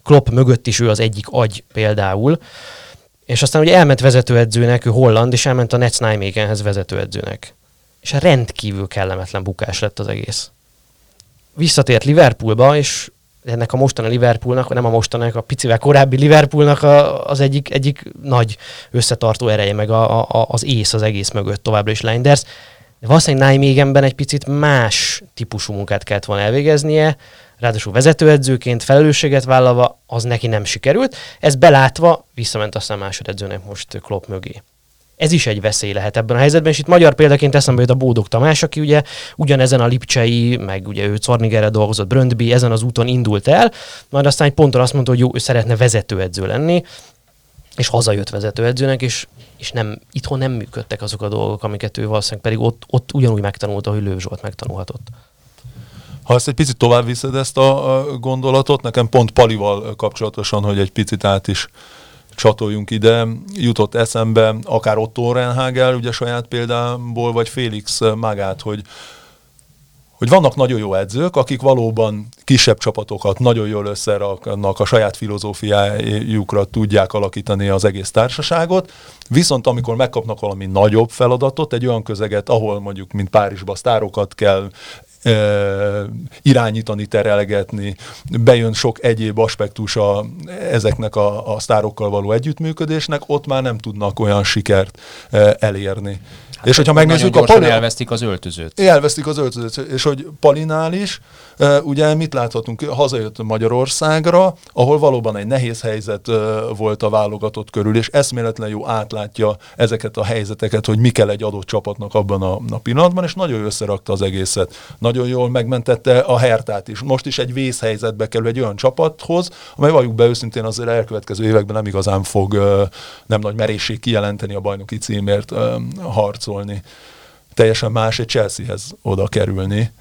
Klopp mögött is ő az egyik agy például. És aztán ugye elment vezetőedzőnek, ő holland, és elment a Nets Nijmegenhez vezetőedzőnek. És rendkívül kellemetlen bukás lett az egész. Visszatért Liverpoolba, és ennek a mostani Liverpoolnak, vagy nem a mostanak, a picivel korábbi Liverpoolnak a, az egyik, egyik nagy összetartó ereje, meg a, a, az ész az egész mögött továbbra is Linders. De valószínűleg Nijmégenben egy picit más típusú munkát kellett volna elvégeznie, ráadásul vezetőedzőként felelősséget vállalva, az neki nem sikerült. Ez belátva visszament aztán másodedzőnek most Klopp mögé ez is egy veszély lehet ebben a helyzetben, és itt magyar példaként eszembe jut a Bódog Tamás, aki ugye ugyanezen a Lipcsei, meg ugye ő Czornigerre dolgozott, Bröndby, ezen az úton indult el, majd aztán egy ponton azt mondta, hogy jó, ő szeretne vezetőedző lenni, és hazajött vezetőedzőnek, és, és nem, itthon nem működtek azok a dolgok, amiket ő valószínűleg pedig ott, ott ugyanúgy megtanulta, hogy Lőv Zsolt megtanulhatott. Ha ezt egy picit tovább viszed ezt a gondolatot, nekem pont Palival kapcsolatosan, hogy egy picit át is csatoljunk ide, jutott eszembe akár Otto Renhagel, ugye saját példából, vagy Félix magát, hogy hogy vannak nagyon jó edzők, akik valóban kisebb csapatokat nagyon jól összeraknak, a saját filozófiájukra tudják alakítani az egész társaságot, viszont amikor megkapnak valami nagyobb feladatot, egy olyan közeget, ahol mondjuk, mint Párizsba sztárokat kell irányítani, terelgetni, bejön sok egyéb aspektus a, ezeknek a, a sztárokkal való együttműködésnek, ott már nem tudnak olyan sikert elérni. Hát és hogyha megnézzük a Pali... elvesztik az öltözőt. Elvesztik az öltözőt, és hogy Palinál is, ugye mit láthatunk, hazajött Magyarországra, ahol valóban egy nehéz helyzet volt a válogatott körül, és eszméletlen jó átlátja ezeket a helyzeteket, hogy mi kell egy adott csapatnak abban a, a pillanatban, és nagyon összerakta az egészet. Nagyon jól megmentette a Hertát is. Most is egy vészhelyzetbe kerül egy olyan csapathoz, amely valljuk be őszintén azért elkövetkező években nem igazán fog nem nagy merészség kijelenteni a bajnoki címért harcol harcolni. Teljesen más egy Chelseahez oda kerülni,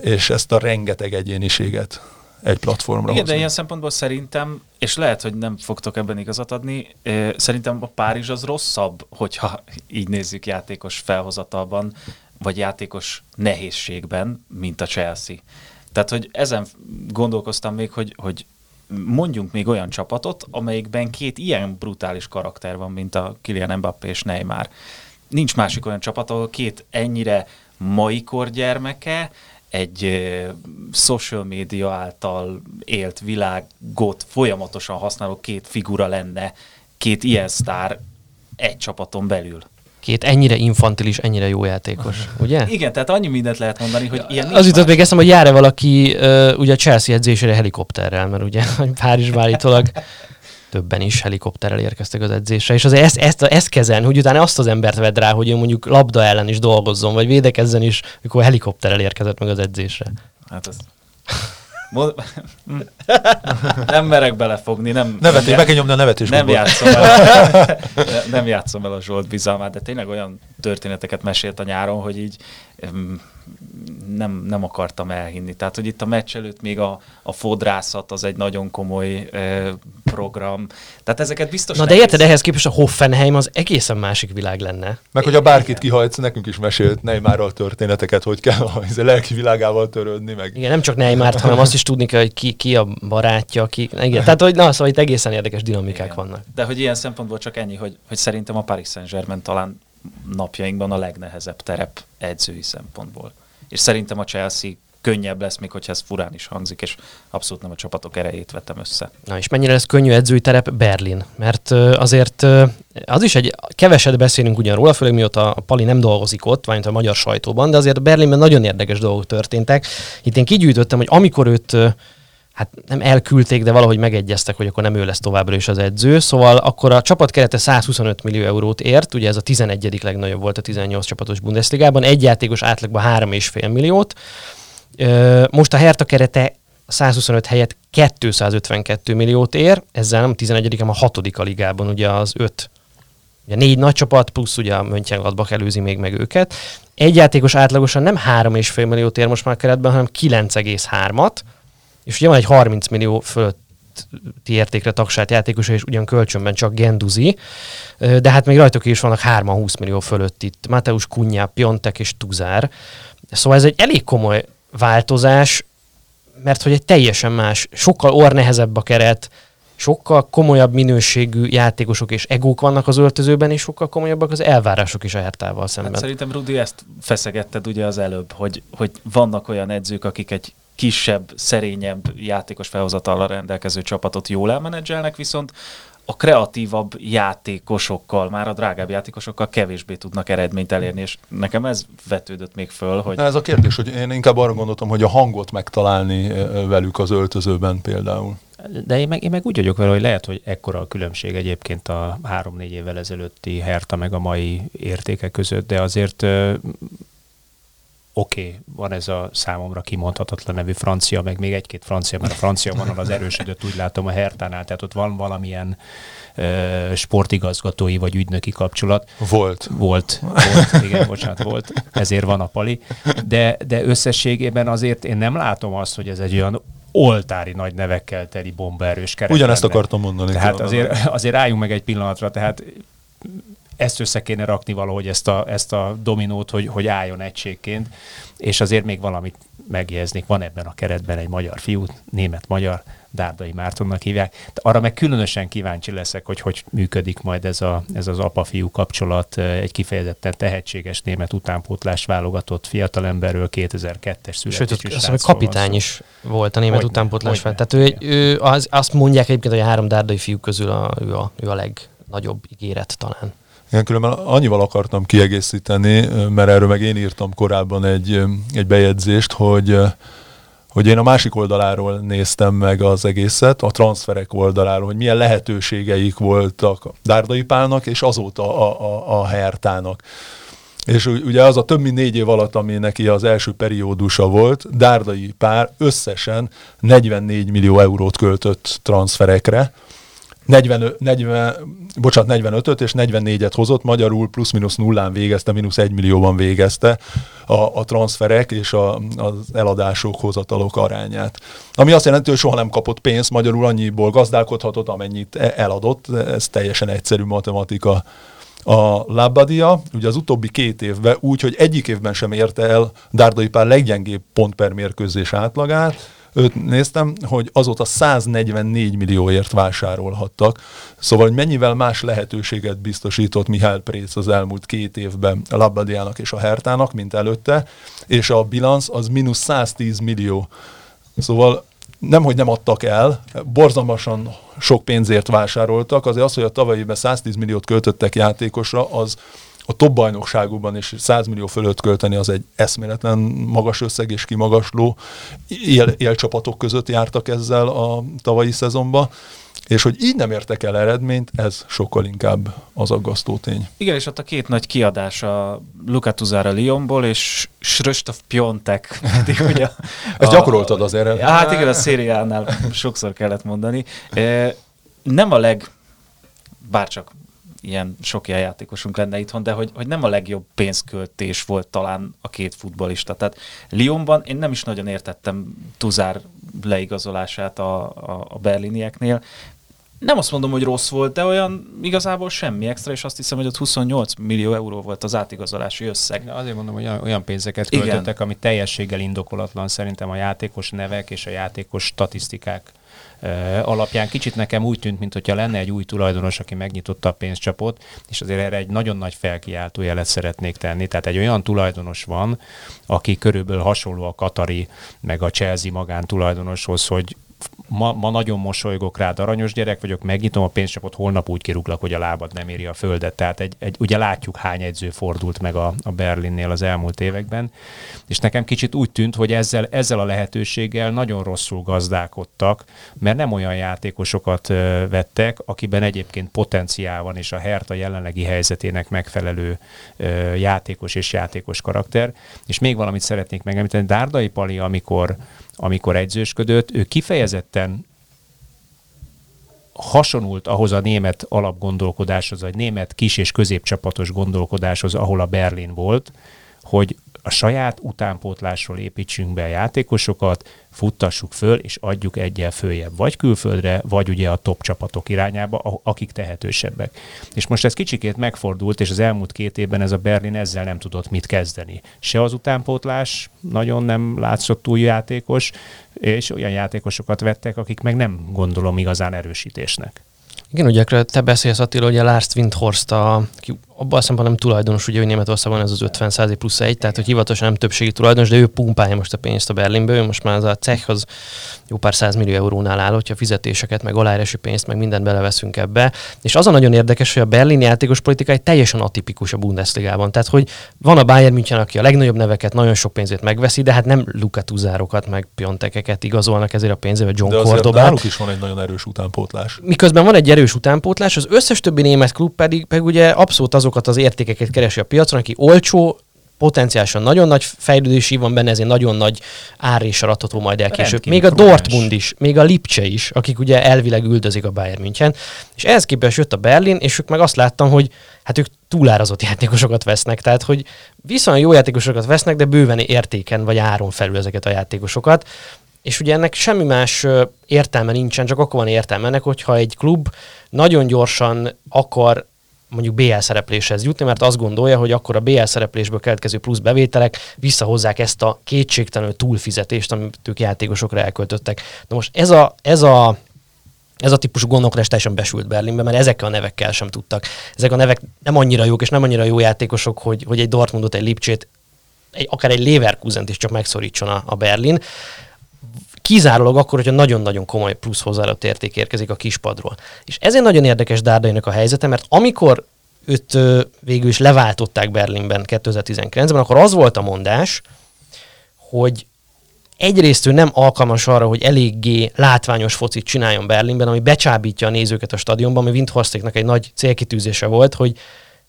és ezt a rengeteg egyéniséget egy platformra Igen, hozni. de ilyen szempontból szerintem, és lehet, hogy nem fogtok ebben igazat adni, szerintem a Párizs az rosszabb, hogyha így nézzük játékos felhozatalban, vagy játékos nehézségben, mint a Chelsea. Tehát, hogy ezen gondolkoztam még, hogy, hogy mondjunk még olyan csapatot, amelyikben két ilyen brutális karakter van, mint a Kylian Mbappé és Neymar nincs másik olyan csapat, ahol két ennyire mai kor gyermeke, egy social média által élt világot folyamatosan használó két figura lenne, két ilyen sztár egy csapaton belül. Két ennyire infantilis, ennyire jó játékos, ugye? Igen, tehát annyi mindent lehet mondani, hogy ilyen Az jutott még eszem, hogy jár-e valaki uh, ugye a Chelsea edzésére helikopterrel, mert ugye [LAUGHS] Párizsban állítólag többen is helikopterrel érkeztek az edzésre, és azért ezt, ezt, ezt kezelni, hogy utána azt az embert vedd rá, hogy ő mondjuk labda ellen is dolgozzon, vagy védekezzen is, mikor helikopterrel érkezett meg az edzésre. Hát ez... [LAUGHS] nem merek belefogni, nem... Nevetés, meg kell nyomni a nevetés nem játszom, el, [LAUGHS] nem játszom el a Zsolt bizalmát, de tényleg olyan történeteket mesélt a nyáron, hogy így nem, nem akartam elhinni. Tehát, hogy itt a meccs előtt még a, a fodrászat az egy nagyon komoly e, program. Tehát ezeket biztos Na de érted, ehhez képest a Hoffenheim az egészen másik világ lenne. Meg hogyha bárkit kihajtsz, nekünk is mesélt Neymarral történeteket, hogy kell a, a lelki világával törődni. Meg. Igen, nem csak Neymart, hanem azt is tudni kell, hogy ki, ki a barátja, ki... Igen, tehát, hogy na, szóval itt egészen érdekes dinamikák Igen. vannak. De hogy ilyen szempontból csak ennyi, hogy, hogy szerintem a Paris Saint-Germain talán napjainkban a legnehezebb terep edzői szempontból és szerintem a Chelsea könnyebb lesz, még hogyha ez furán is hangzik, és abszolút nem a csapatok erejét vettem össze. Na és mennyire lesz könnyű edzői terep Berlin? Mert azért az is egy, keveset beszélünk ugyan róla, főleg mióta a Pali nem dolgozik ott, vagy a magyar sajtóban, de azért Berlinben nagyon érdekes dolgok történtek. Itt én kigyűjtöttem, hogy amikor őt hát nem elküldték, de valahogy megegyeztek, hogy akkor nem ő lesz továbbra is az edző. Szóval akkor a csapat kerete 125 millió eurót ért, ugye ez a 11. legnagyobb volt a 18 csapatos Bundesligában, egy játékos átlagban 3,5 milliót. Most a Hertha kerete 125 helyett 252 milliót ér, ezzel nem a 11 hanem a 6 a ligában, ugye az 5 Ugye négy nagy csapat, plusz ugye a Mönchengladbach előzi még meg őket. Egy játékos átlagosan nem 3,5 milliót ér most már keretben, hanem 9,3-at és ugye van egy 30 millió fölötti értékre tagsált játékos, és ugyan kölcsönben csak Genduzi, de hát még rajtuk is vannak 3-20 millió fölött itt, Mateusz Kunyá, Piontek és Tuzár. Szóval ez egy elég komoly változás, mert hogy egy teljesen más, sokkal ornehezebb a keret, sokkal komolyabb minőségű játékosok és egók vannak az öltözőben, és sokkal komolyabbak az elvárások is a hertával szemben. Hát szerintem, Rudi, ezt feszegetted ugye az előbb, hogy, hogy vannak olyan edzők, akik egy kisebb, szerényebb játékos felhozatallal rendelkező csapatot jól elmenedzselnek, viszont a kreatívabb játékosokkal, már a drágább játékosokkal kevésbé tudnak eredményt elérni, és nekem ez vetődött még föl, hogy... Ez a kérdés, hogy én inkább arra gondoltam, hogy a hangot megtalálni velük az öltözőben például. De én meg, én meg úgy vagyok vele, hogy lehet, hogy ekkora a különbség egyébként a három-négy évvel ezelőtti Herta meg a mai értéke között, de azért oké, okay, van ez a számomra kimondhatatlan nevű francia, meg még egy-két francia, mert a francia vonal az erősödött, úgy látom a Hertánál, tehát ott van valamilyen uh, sportigazgatói vagy ügynöki kapcsolat. Volt. Volt, volt, igen, bocsánat, volt, ezért van a pali. De, de összességében azért én nem látom azt, hogy ez egy olyan oltári nagy nevekkel teli bombaerős keret. Ugyanezt akartam mondani. Tehát azért, azért álljunk meg egy pillanatra, tehát ezt össze kéne rakni valahogy ezt a, ezt a dominót, hogy, hogy álljon egységként, és azért még valamit megjegyeznék, van ebben a keretben egy magyar fiú, német-magyar, Dárdai Mártonnak hívják. De arra meg különösen kíváncsi leszek, hogy hogy működik majd ez, a, ez az apa-fiú kapcsolat, egy kifejezetten tehetséges német utánpótlás válogatott fiatalemberről 2002-es születésű Sőt, azt hiszem, kapitány is volt a német hogy utánpótlás. Ne, Tehát ő, ő az, azt mondják egyébként, hogy a három dárdai fiú közül a, ő, a, ő a legnagyobb ígéret talán. Igen, különben annyival akartam kiegészíteni, mert erről meg én írtam korábban egy, egy bejegyzést, hogy hogy én a másik oldaláról néztem meg az egészet, a transferek oldaláról, hogy milyen lehetőségeik voltak Dárdai Pálnak, és azóta a, a, a Hertának. És ugye az a több mint négy év alatt, ami neki az első periódusa volt, Dárdai Pár összesen 44 millió eurót költött transferekre, 40, 40, bocsánat, 45-öt és 44-et hozott, magyarul plusz-minusz nullán végezte, mínusz 1 millióban végezte a, a transferek és a, az eladások, hozatalok arányát. Ami azt jelenti, hogy soha nem kapott pénzt, magyarul annyiból gazdálkodhatott, amennyit e, eladott, ez teljesen egyszerű matematika. A Labadia ugye az utóbbi két évben úgy, hogy egyik évben sem érte el Dárdai Pár leggyengébb pont per mérkőzés átlagát, őt néztem, hogy azóta 144 millióért vásárolhattak. Szóval, hogy mennyivel más lehetőséget biztosított Mihály Préc az elmúlt két évben a Labbadiának és a Hertának, mint előtte, és a bilanc az mínusz 110 millió. Szóval nem, hogy nem adtak el, borzalmasan sok pénzért vásároltak, azért az, hogy a tavalyi évben 110 milliót költöttek játékosra, az a top bajnokságukban is 100 millió fölött költeni az egy eszméletlen magas összeg és kimagasló. Él, élcsapatok között jártak ezzel a tavalyi szezonban, és hogy így nem értek el eredményt, ez sokkal inkább az aggasztó tény. Igen, és ott a két nagy kiadás a Luka Tuzára Lyonból, és Sröstov Piontek. [LAUGHS] ugye Ezt gyakoroltad azért. Hát igen, a szériánál sokszor kellett mondani. Nem a leg, bárcsak ilyen sok ilyen játékosunk lenne itthon, de hogy, hogy nem a legjobb pénzköltés volt talán a két futbolista. Tehát Lyonban én nem is nagyon értettem Tuzár leigazolását a, a, a berlinieknél, nem azt mondom, hogy rossz volt, de olyan igazából semmi extra, és azt hiszem, hogy ott 28 millió euró volt az átigazolási összeg. De azért mondom, hogy olyan pénzeket költöttek, Igen. ami teljességgel indokolatlan szerintem a játékos nevek és a játékos statisztikák alapján kicsit nekem úgy tűnt, mintha lenne egy új tulajdonos, aki megnyitotta a pénzcsapot, és azért erre egy nagyon nagy felkiáltó jelet szeretnék tenni. Tehát egy olyan tulajdonos van, aki körülbelül hasonló a Katari, meg a Chelsea magán tulajdonoshoz, hogy ma, ma nagyon mosolygok rád, aranyos gyerek vagyok, megnyitom a pénzcsapot, holnap úgy kiruglak, hogy a lábad nem éri a földet. Tehát egy, egy, ugye látjuk, hány edző fordult meg a, a Berlinnél az elmúlt években, és nekem kicsit úgy tűnt, hogy ezzel, ezzel a lehetőséggel nagyon rosszul gazdálkodtak, mert nem olyan játékosokat vettek, akiben egyébként potenciál van, és a Hertha jelenlegi helyzetének megfelelő játékos és játékos karakter. És még valamit szeretnék megemlíteni, Dárdai Pali, amikor amikor egyzősködött, ő kifejezetten hasonult ahhoz a német alapgondolkodáshoz, vagy német kis- és középcsapatos gondolkodáshoz, ahol a Berlin volt, hogy a saját utánpótlásról építsünk be a játékosokat, futtassuk föl, és adjuk egyel följebb, vagy külföldre, vagy ugye a top csapatok irányába, akik tehetősebbek. És most ez kicsikét megfordult, és az elmúlt két évben ez a Berlin ezzel nem tudott mit kezdeni. Se az utánpótlás nagyon nem látszott túl játékos, és olyan játékosokat vettek, akik meg nem gondolom igazán erősítésnek. Igen, ugye te beszélsz Attila, a Lars Windhorst, a, abban a szempontból nem tulajdonos, ugye, hogy Németországban ez az 50 plusz egy, tehát hogy hivatalosan nem többségi tulajdonos, de ő pumpálja most a pénzt a Berlinbe, ő most már az a cech az jó pár millió eurónál áll, hogyha fizetéseket, meg aláírási pénzt, meg mindent beleveszünk ebbe. És az a nagyon érdekes, hogy a berlini játékos politika egy teljesen atipikus a Bundesligában. Tehát, hogy van a Bayern München, aki a legnagyobb neveket nagyon sok pénzét megveszi, de hát nem Luka Tuzárokat, meg Piontekeket igazolnak ezért a pénzért, vagy John Cordobát. náluk is van egy nagyon erős utánpótlás. Miközben van egy erős utánpótlás, az összes többi német klub pedig, pedig ugye abszolút azokat az értékeket keresi a piacon, aki olcsó, potenciálisan nagyon nagy fejlődési van benne, ezért nagyon nagy árésra adható majd el később. Még a Dortmund is, még a Lipcse is, akik ugye elvileg üldözik a Bayern München. És ehhez képest jött a Berlin, és ők meg azt láttam, hogy hát ők túlárazott játékosokat vesznek, tehát hogy viszonylag jó játékosokat vesznek, de bőven értéken vagy áron felül ezeket a játékosokat. És ugye ennek semmi más értelme nincsen, csak akkor van értelme ennek, hogyha egy klub nagyon gyorsan akar mondjuk BL szerepléshez jutni, mert azt gondolja, hogy akkor a BL szereplésből keletkező plusz bevételek visszahozzák ezt a kétségtelenül túlfizetést, amit ők játékosokra elköltöttek. Na most ez a, ez a ez a típusú gondolkodás teljesen besült Berlinbe, mert ezekkel a nevekkel sem tudtak. Ezek a nevek nem annyira jók, és nem annyira jó játékosok, hogy, hogy egy Dortmundot, egy Lipcsét, egy, akár egy Leverkusent is csak megszorítson a, a Berlin kizárólag akkor, hogyha nagyon-nagyon komoly plusz hozzáadott érték érkezik a kispadról. És ezért nagyon érdekes Dárdainak a helyzete, mert amikor őt végül is leváltották Berlinben 2019-ben, akkor az volt a mondás, hogy egyrészt ő nem alkalmas arra, hogy eléggé látványos focit csináljon Berlinben, ami becsábítja a nézőket a stadionban, ami Windhorstéknak egy nagy célkitűzése volt, hogy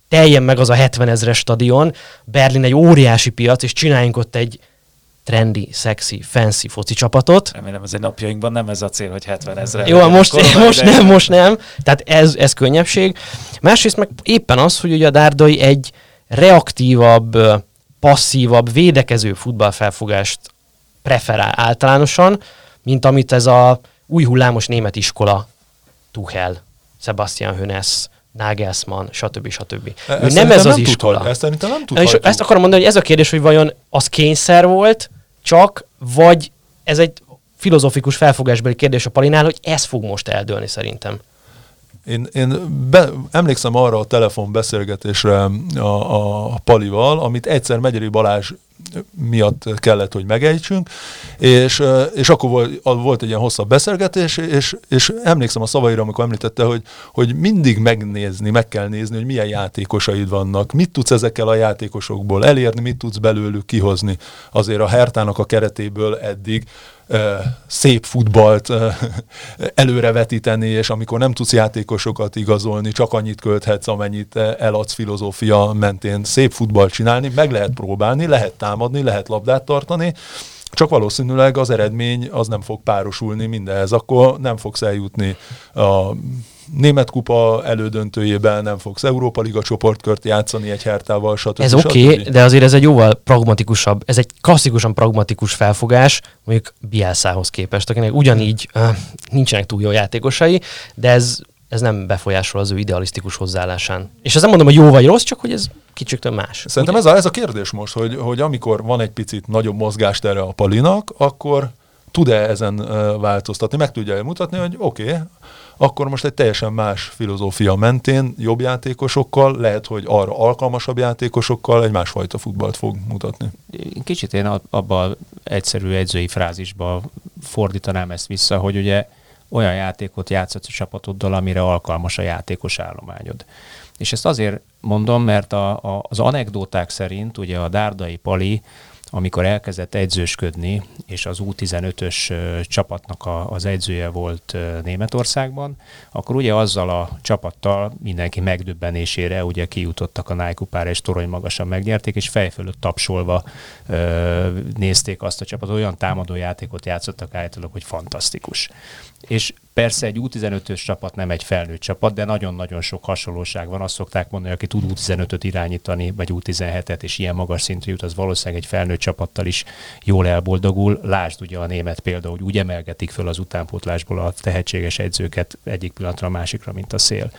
teljen meg az a 70 ezres stadion, Berlin egy óriási piac, és csináljunk ott egy trendi, szexi, fancy foci csapatot. Remélem egy napjainkban nem ez a cél, hogy 70 ezre. Jó, most, most nem, most nem. Tehát ez, ez könnyebbség. Másrészt meg éppen az, hogy ugye a Dárdai egy reaktívabb, passzívabb, védekező futballfelfogást preferál általánosan, mint amit ez a új hullámos német iskola Tuchel, Sebastian Hönes, Nagelsmann, stb. stb. E, ő nem ez az nem iskola. Tudhat, ezt nem tudhatjuk. Ezt akarom mondani, hogy ez a kérdés, hogy vajon az kényszer volt, csak, vagy ez egy filozofikus felfogásbeli kérdés a Palinál, hogy ez fog most eldőlni szerintem. Én, én be, emlékszem arra a telefonbeszélgetésre a, a Palival, amit egyszer Megyeri Balázs miatt kellett, hogy megejtsünk, és, és akkor volt, volt egy ilyen hosszabb beszélgetés, és, és emlékszem a szavaira, amikor említette, hogy, hogy mindig megnézni, meg kell nézni, hogy milyen játékosaid vannak, mit tudsz ezekkel a játékosokból elérni, mit tudsz belőlük kihozni. Azért a Hertának a keretéből eddig szép futballt előrevetíteni, és amikor nem tudsz játékosokat igazolni, csak annyit költhetsz, amennyit eladsz filozófia mentén szép futballt csinálni, meg lehet próbálni, lehet támadni, lehet labdát tartani, csak valószínűleg az eredmény az nem fog párosulni mindenhez, akkor nem fogsz eljutni a német kupa elődöntőjében, nem fogsz Európa Liga csoportkört játszani egy hertával, stb. Ez oké, okay, de azért ez egy jóval pragmatikusabb, ez egy klasszikusan pragmatikus felfogás, mondjuk Bielszához képest, akinek ugyanígy uh, nincsenek túl jó játékosai, de ez ez nem befolyásol az ő idealisztikus hozzáállásán. És ezt nem mondom, hogy jó vagy rossz, csak hogy ez kicsit más. Szerintem ez a, ez a kérdés most, hogy, hogy amikor van egy picit nagyobb mozgást erre a palinak, akkor tud-e ezen változtatni, meg tudja mutatni, hogy oké, okay, akkor most egy teljesen más filozófia mentén, jobb játékosokkal, lehet, hogy arra alkalmasabb játékosokkal egy másfajta futballt fog mutatni. Kicsit én abban egyszerű edzői frázisba fordítanám ezt vissza, hogy ugye olyan játékot játszott a csapatoddal, amire alkalmas a játékos állományod. És ezt azért mondom, mert a, a, az anekdóták szerint ugye a Dárdai Pali amikor elkezdett edzősködni, és az U15-ös csapatnak a, az edzője volt Németországban, akkor ugye azzal a csapattal mindenki megdöbbenésére ugye kijutottak a Nike és torony magasan megnyerték, és fejfölött tapsolva ö, nézték azt a csapatot, olyan támadó játékot játszottak állítólag, hogy fantasztikus. És Persze egy U15-ös csapat nem egy felnőtt csapat, de nagyon-nagyon sok hasonlóság van. Azt szokták mondani, aki tud U15-öt irányítani, vagy U17-et, és ilyen magas szintre jut, az valószínűleg egy felnőtt csapattal is jól elboldogul. Lásd ugye a német példa, hogy úgy emelgetik föl az utánpótlásból a tehetséges edzőket egyik pillanatra a másikra, mint a szél.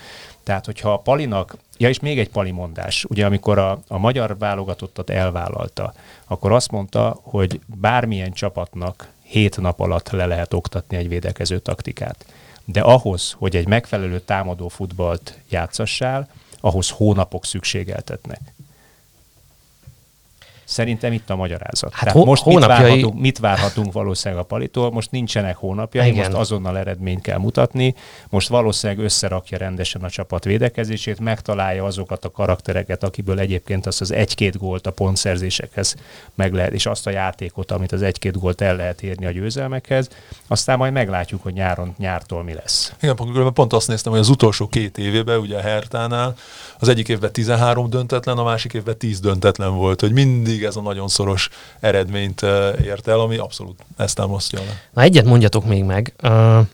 Tehát, hogyha a Palinak, ja és még egy Pali mondás, ugye amikor a, a magyar válogatottat elvállalta, akkor azt mondta, hogy bármilyen csapatnak hét nap alatt le lehet oktatni egy védekező taktikát. De ahhoz, hogy egy megfelelő támadó futballt játszassál, ahhoz hónapok szükségeltetnek. Szerintem itt a magyarázat. Hát Tehát most hónapjai... mit, várhatunk, mit várhatunk valószínűleg a palitól? Most nincsenek hónapjai, Igen. most azonnal eredményt kell mutatni. Most valószínűleg összerakja rendesen a csapat védekezését, megtalálja azokat a karaktereket, akiből egyébként azt az egy-két gólt a pontszerzésekhez meg lehet, és azt a játékot, amit az egy-két gólt el lehet érni a győzelmekhez. Aztán majd meglátjuk, hogy nyáron, nyártól mi lesz. Igen, pont azt néztem, hogy az utolsó két évében, ugye a Hertánál, az egyik évben 13 döntetlen, a másik évben 10 döntetlen volt, hogy mindig mindig ez a nagyon szoros eredményt ért el, ami abszolút ezt támasztja le. Na egyet mondjatok még meg.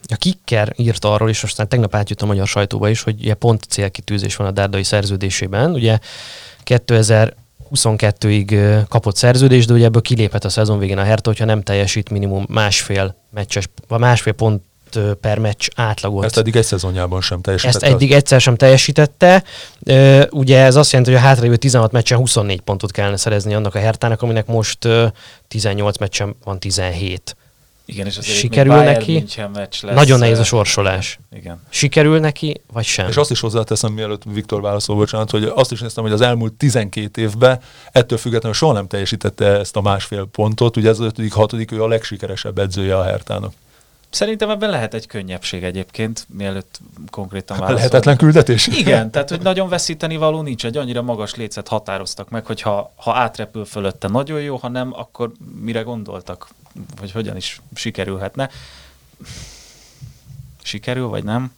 A Kicker írt arról, és aztán tegnap átjött a magyar sajtóba is, hogy ugye pont célkitűzés van a Dárdai szerződésében. Ugye 2000 22-ig kapott szerződést, de ugye ebből kiléphet a szezon végén a Hertha, hogyha nem teljesít minimum másfél meccses, vagy másfél pont per meccs átlagot. Ezt eddig egy szezonjában sem teljesítette. Ezt eddig egyszer sem teljesítette. Ugye ez azt jelenti, hogy a hátralévő 16 meccsen 24 pontot kellene szerezni annak a Hertának, aminek most 18 meccsen van 17. Igen, és azért Sikerül neki. Meccs lesz. Nagyon nehéz a sorsolás. Igen. Sikerül neki, vagy sem? És azt is hozzáteszem, mielőtt Viktor válaszol, bocsánat, hogy azt is néztem, hogy az elmúlt 12 évben ettől függetlenül soha nem teljesítette ezt a másfél pontot. Ugye ez az 5 hatodik, ő a legsikeresebb edzője a Hertának. Szerintem ebben lehet egy könnyebbség egyébként, mielőtt konkrétan válaszolni. Lehetetlen küldetés? Igen, tehát hogy nagyon veszíteni való nincs, egy annyira magas lécet határoztak meg, hogy ha, ha átrepül fölötte nagyon jó, ha nem, akkor mire gondoltak, hogy hogyan is sikerülhetne. Sikerül, vagy nem?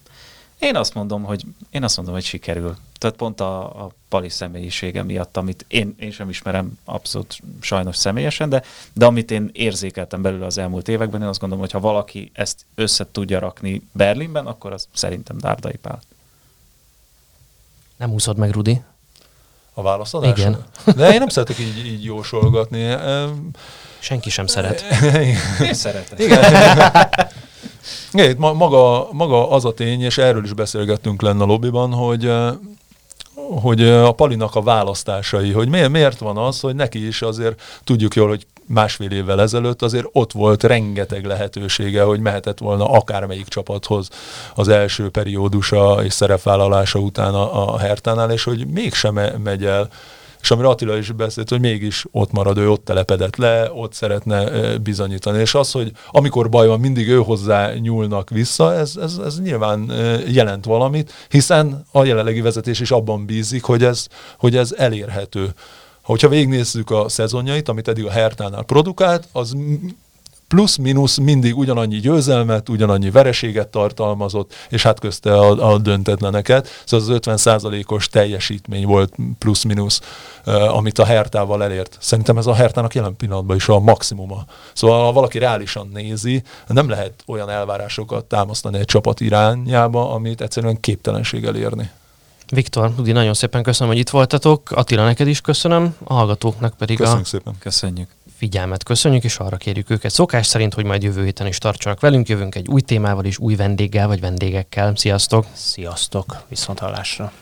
Én azt mondom, hogy, én azt mondom, hogy sikerül. Tehát pont a, a Pali személyisége miatt, amit én, én sem ismerem abszolút sajnos személyesen, de, de amit én érzékeltem belőle az elmúlt években, én azt gondolom, hogy ha valaki ezt össze tudja rakni Berlinben, akkor az szerintem Dárdai Pál. Nem úszod meg, Rudi? A válaszadás? Igen. De én nem szeretek így, így jósolgatni. Senki sem szeret. [LAUGHS] Én szeretem. Igen. [LAUGHS] Igen, maga, maga az a tény, és erről is beszélgettünk lenne a lobbyban, hogy hogy a Palinak a választásai, hogy miért, miért van az, hogy neki is azért tudjuk jól, hogy másfél évvel ezelőtt azért ott volt rengeteg lehetősége, hogy mehetett volna akármelyik csapathoz az első periódusa és szerepvállalása után a, a Hertánál, és hogy mégsem megy el és amire Attila is beszélt, hogy mégis ott marad, ő ott telepedett le, ott szeretne bizonyítani. És az, hogy amikor baj van, mindig ő hozzá nyúlnak vissza, ez, ez, ez nyilván jelent valamit, hiszen a jelenlegi vezetés is abban bízik, hogy ez, hogy ez elérhető. Hogyha végignézzük a szezonjait, amit eddig a Hertánál produkált, az plusz-minusz mindig ugyanannyi győzelmet, ugyanannyi vereséget tartalmazott, és hát közte a, a döntetleneket. Szóval az 50%-os teljesítmény volt plusz-minusz, amit a Hertával elért. Szerintem ez a Hertának jelen pillanatban is a maximuma. Szóval ha valaki reálisan nézi, nem lehet olyan elvárásokat támasztani egy csapat irányába, amit egyszerűen képtelenség elérni. Viktor, Udi, nagyon szépen köszönöm, hogy itt voltatok. Attila, neked is köszönöm, a hallgatóknak pedig Köszönjük a szépen. Köszönjük. Figyelmet köszönjük, és arra kérjük őket szokás szerint, hogy majd jövő héten is tartsanak velünk. Jövünk egy új témával és új vendéggel vagy vendégekkel. Sziasztok! Sziasztok, viszont hallásra.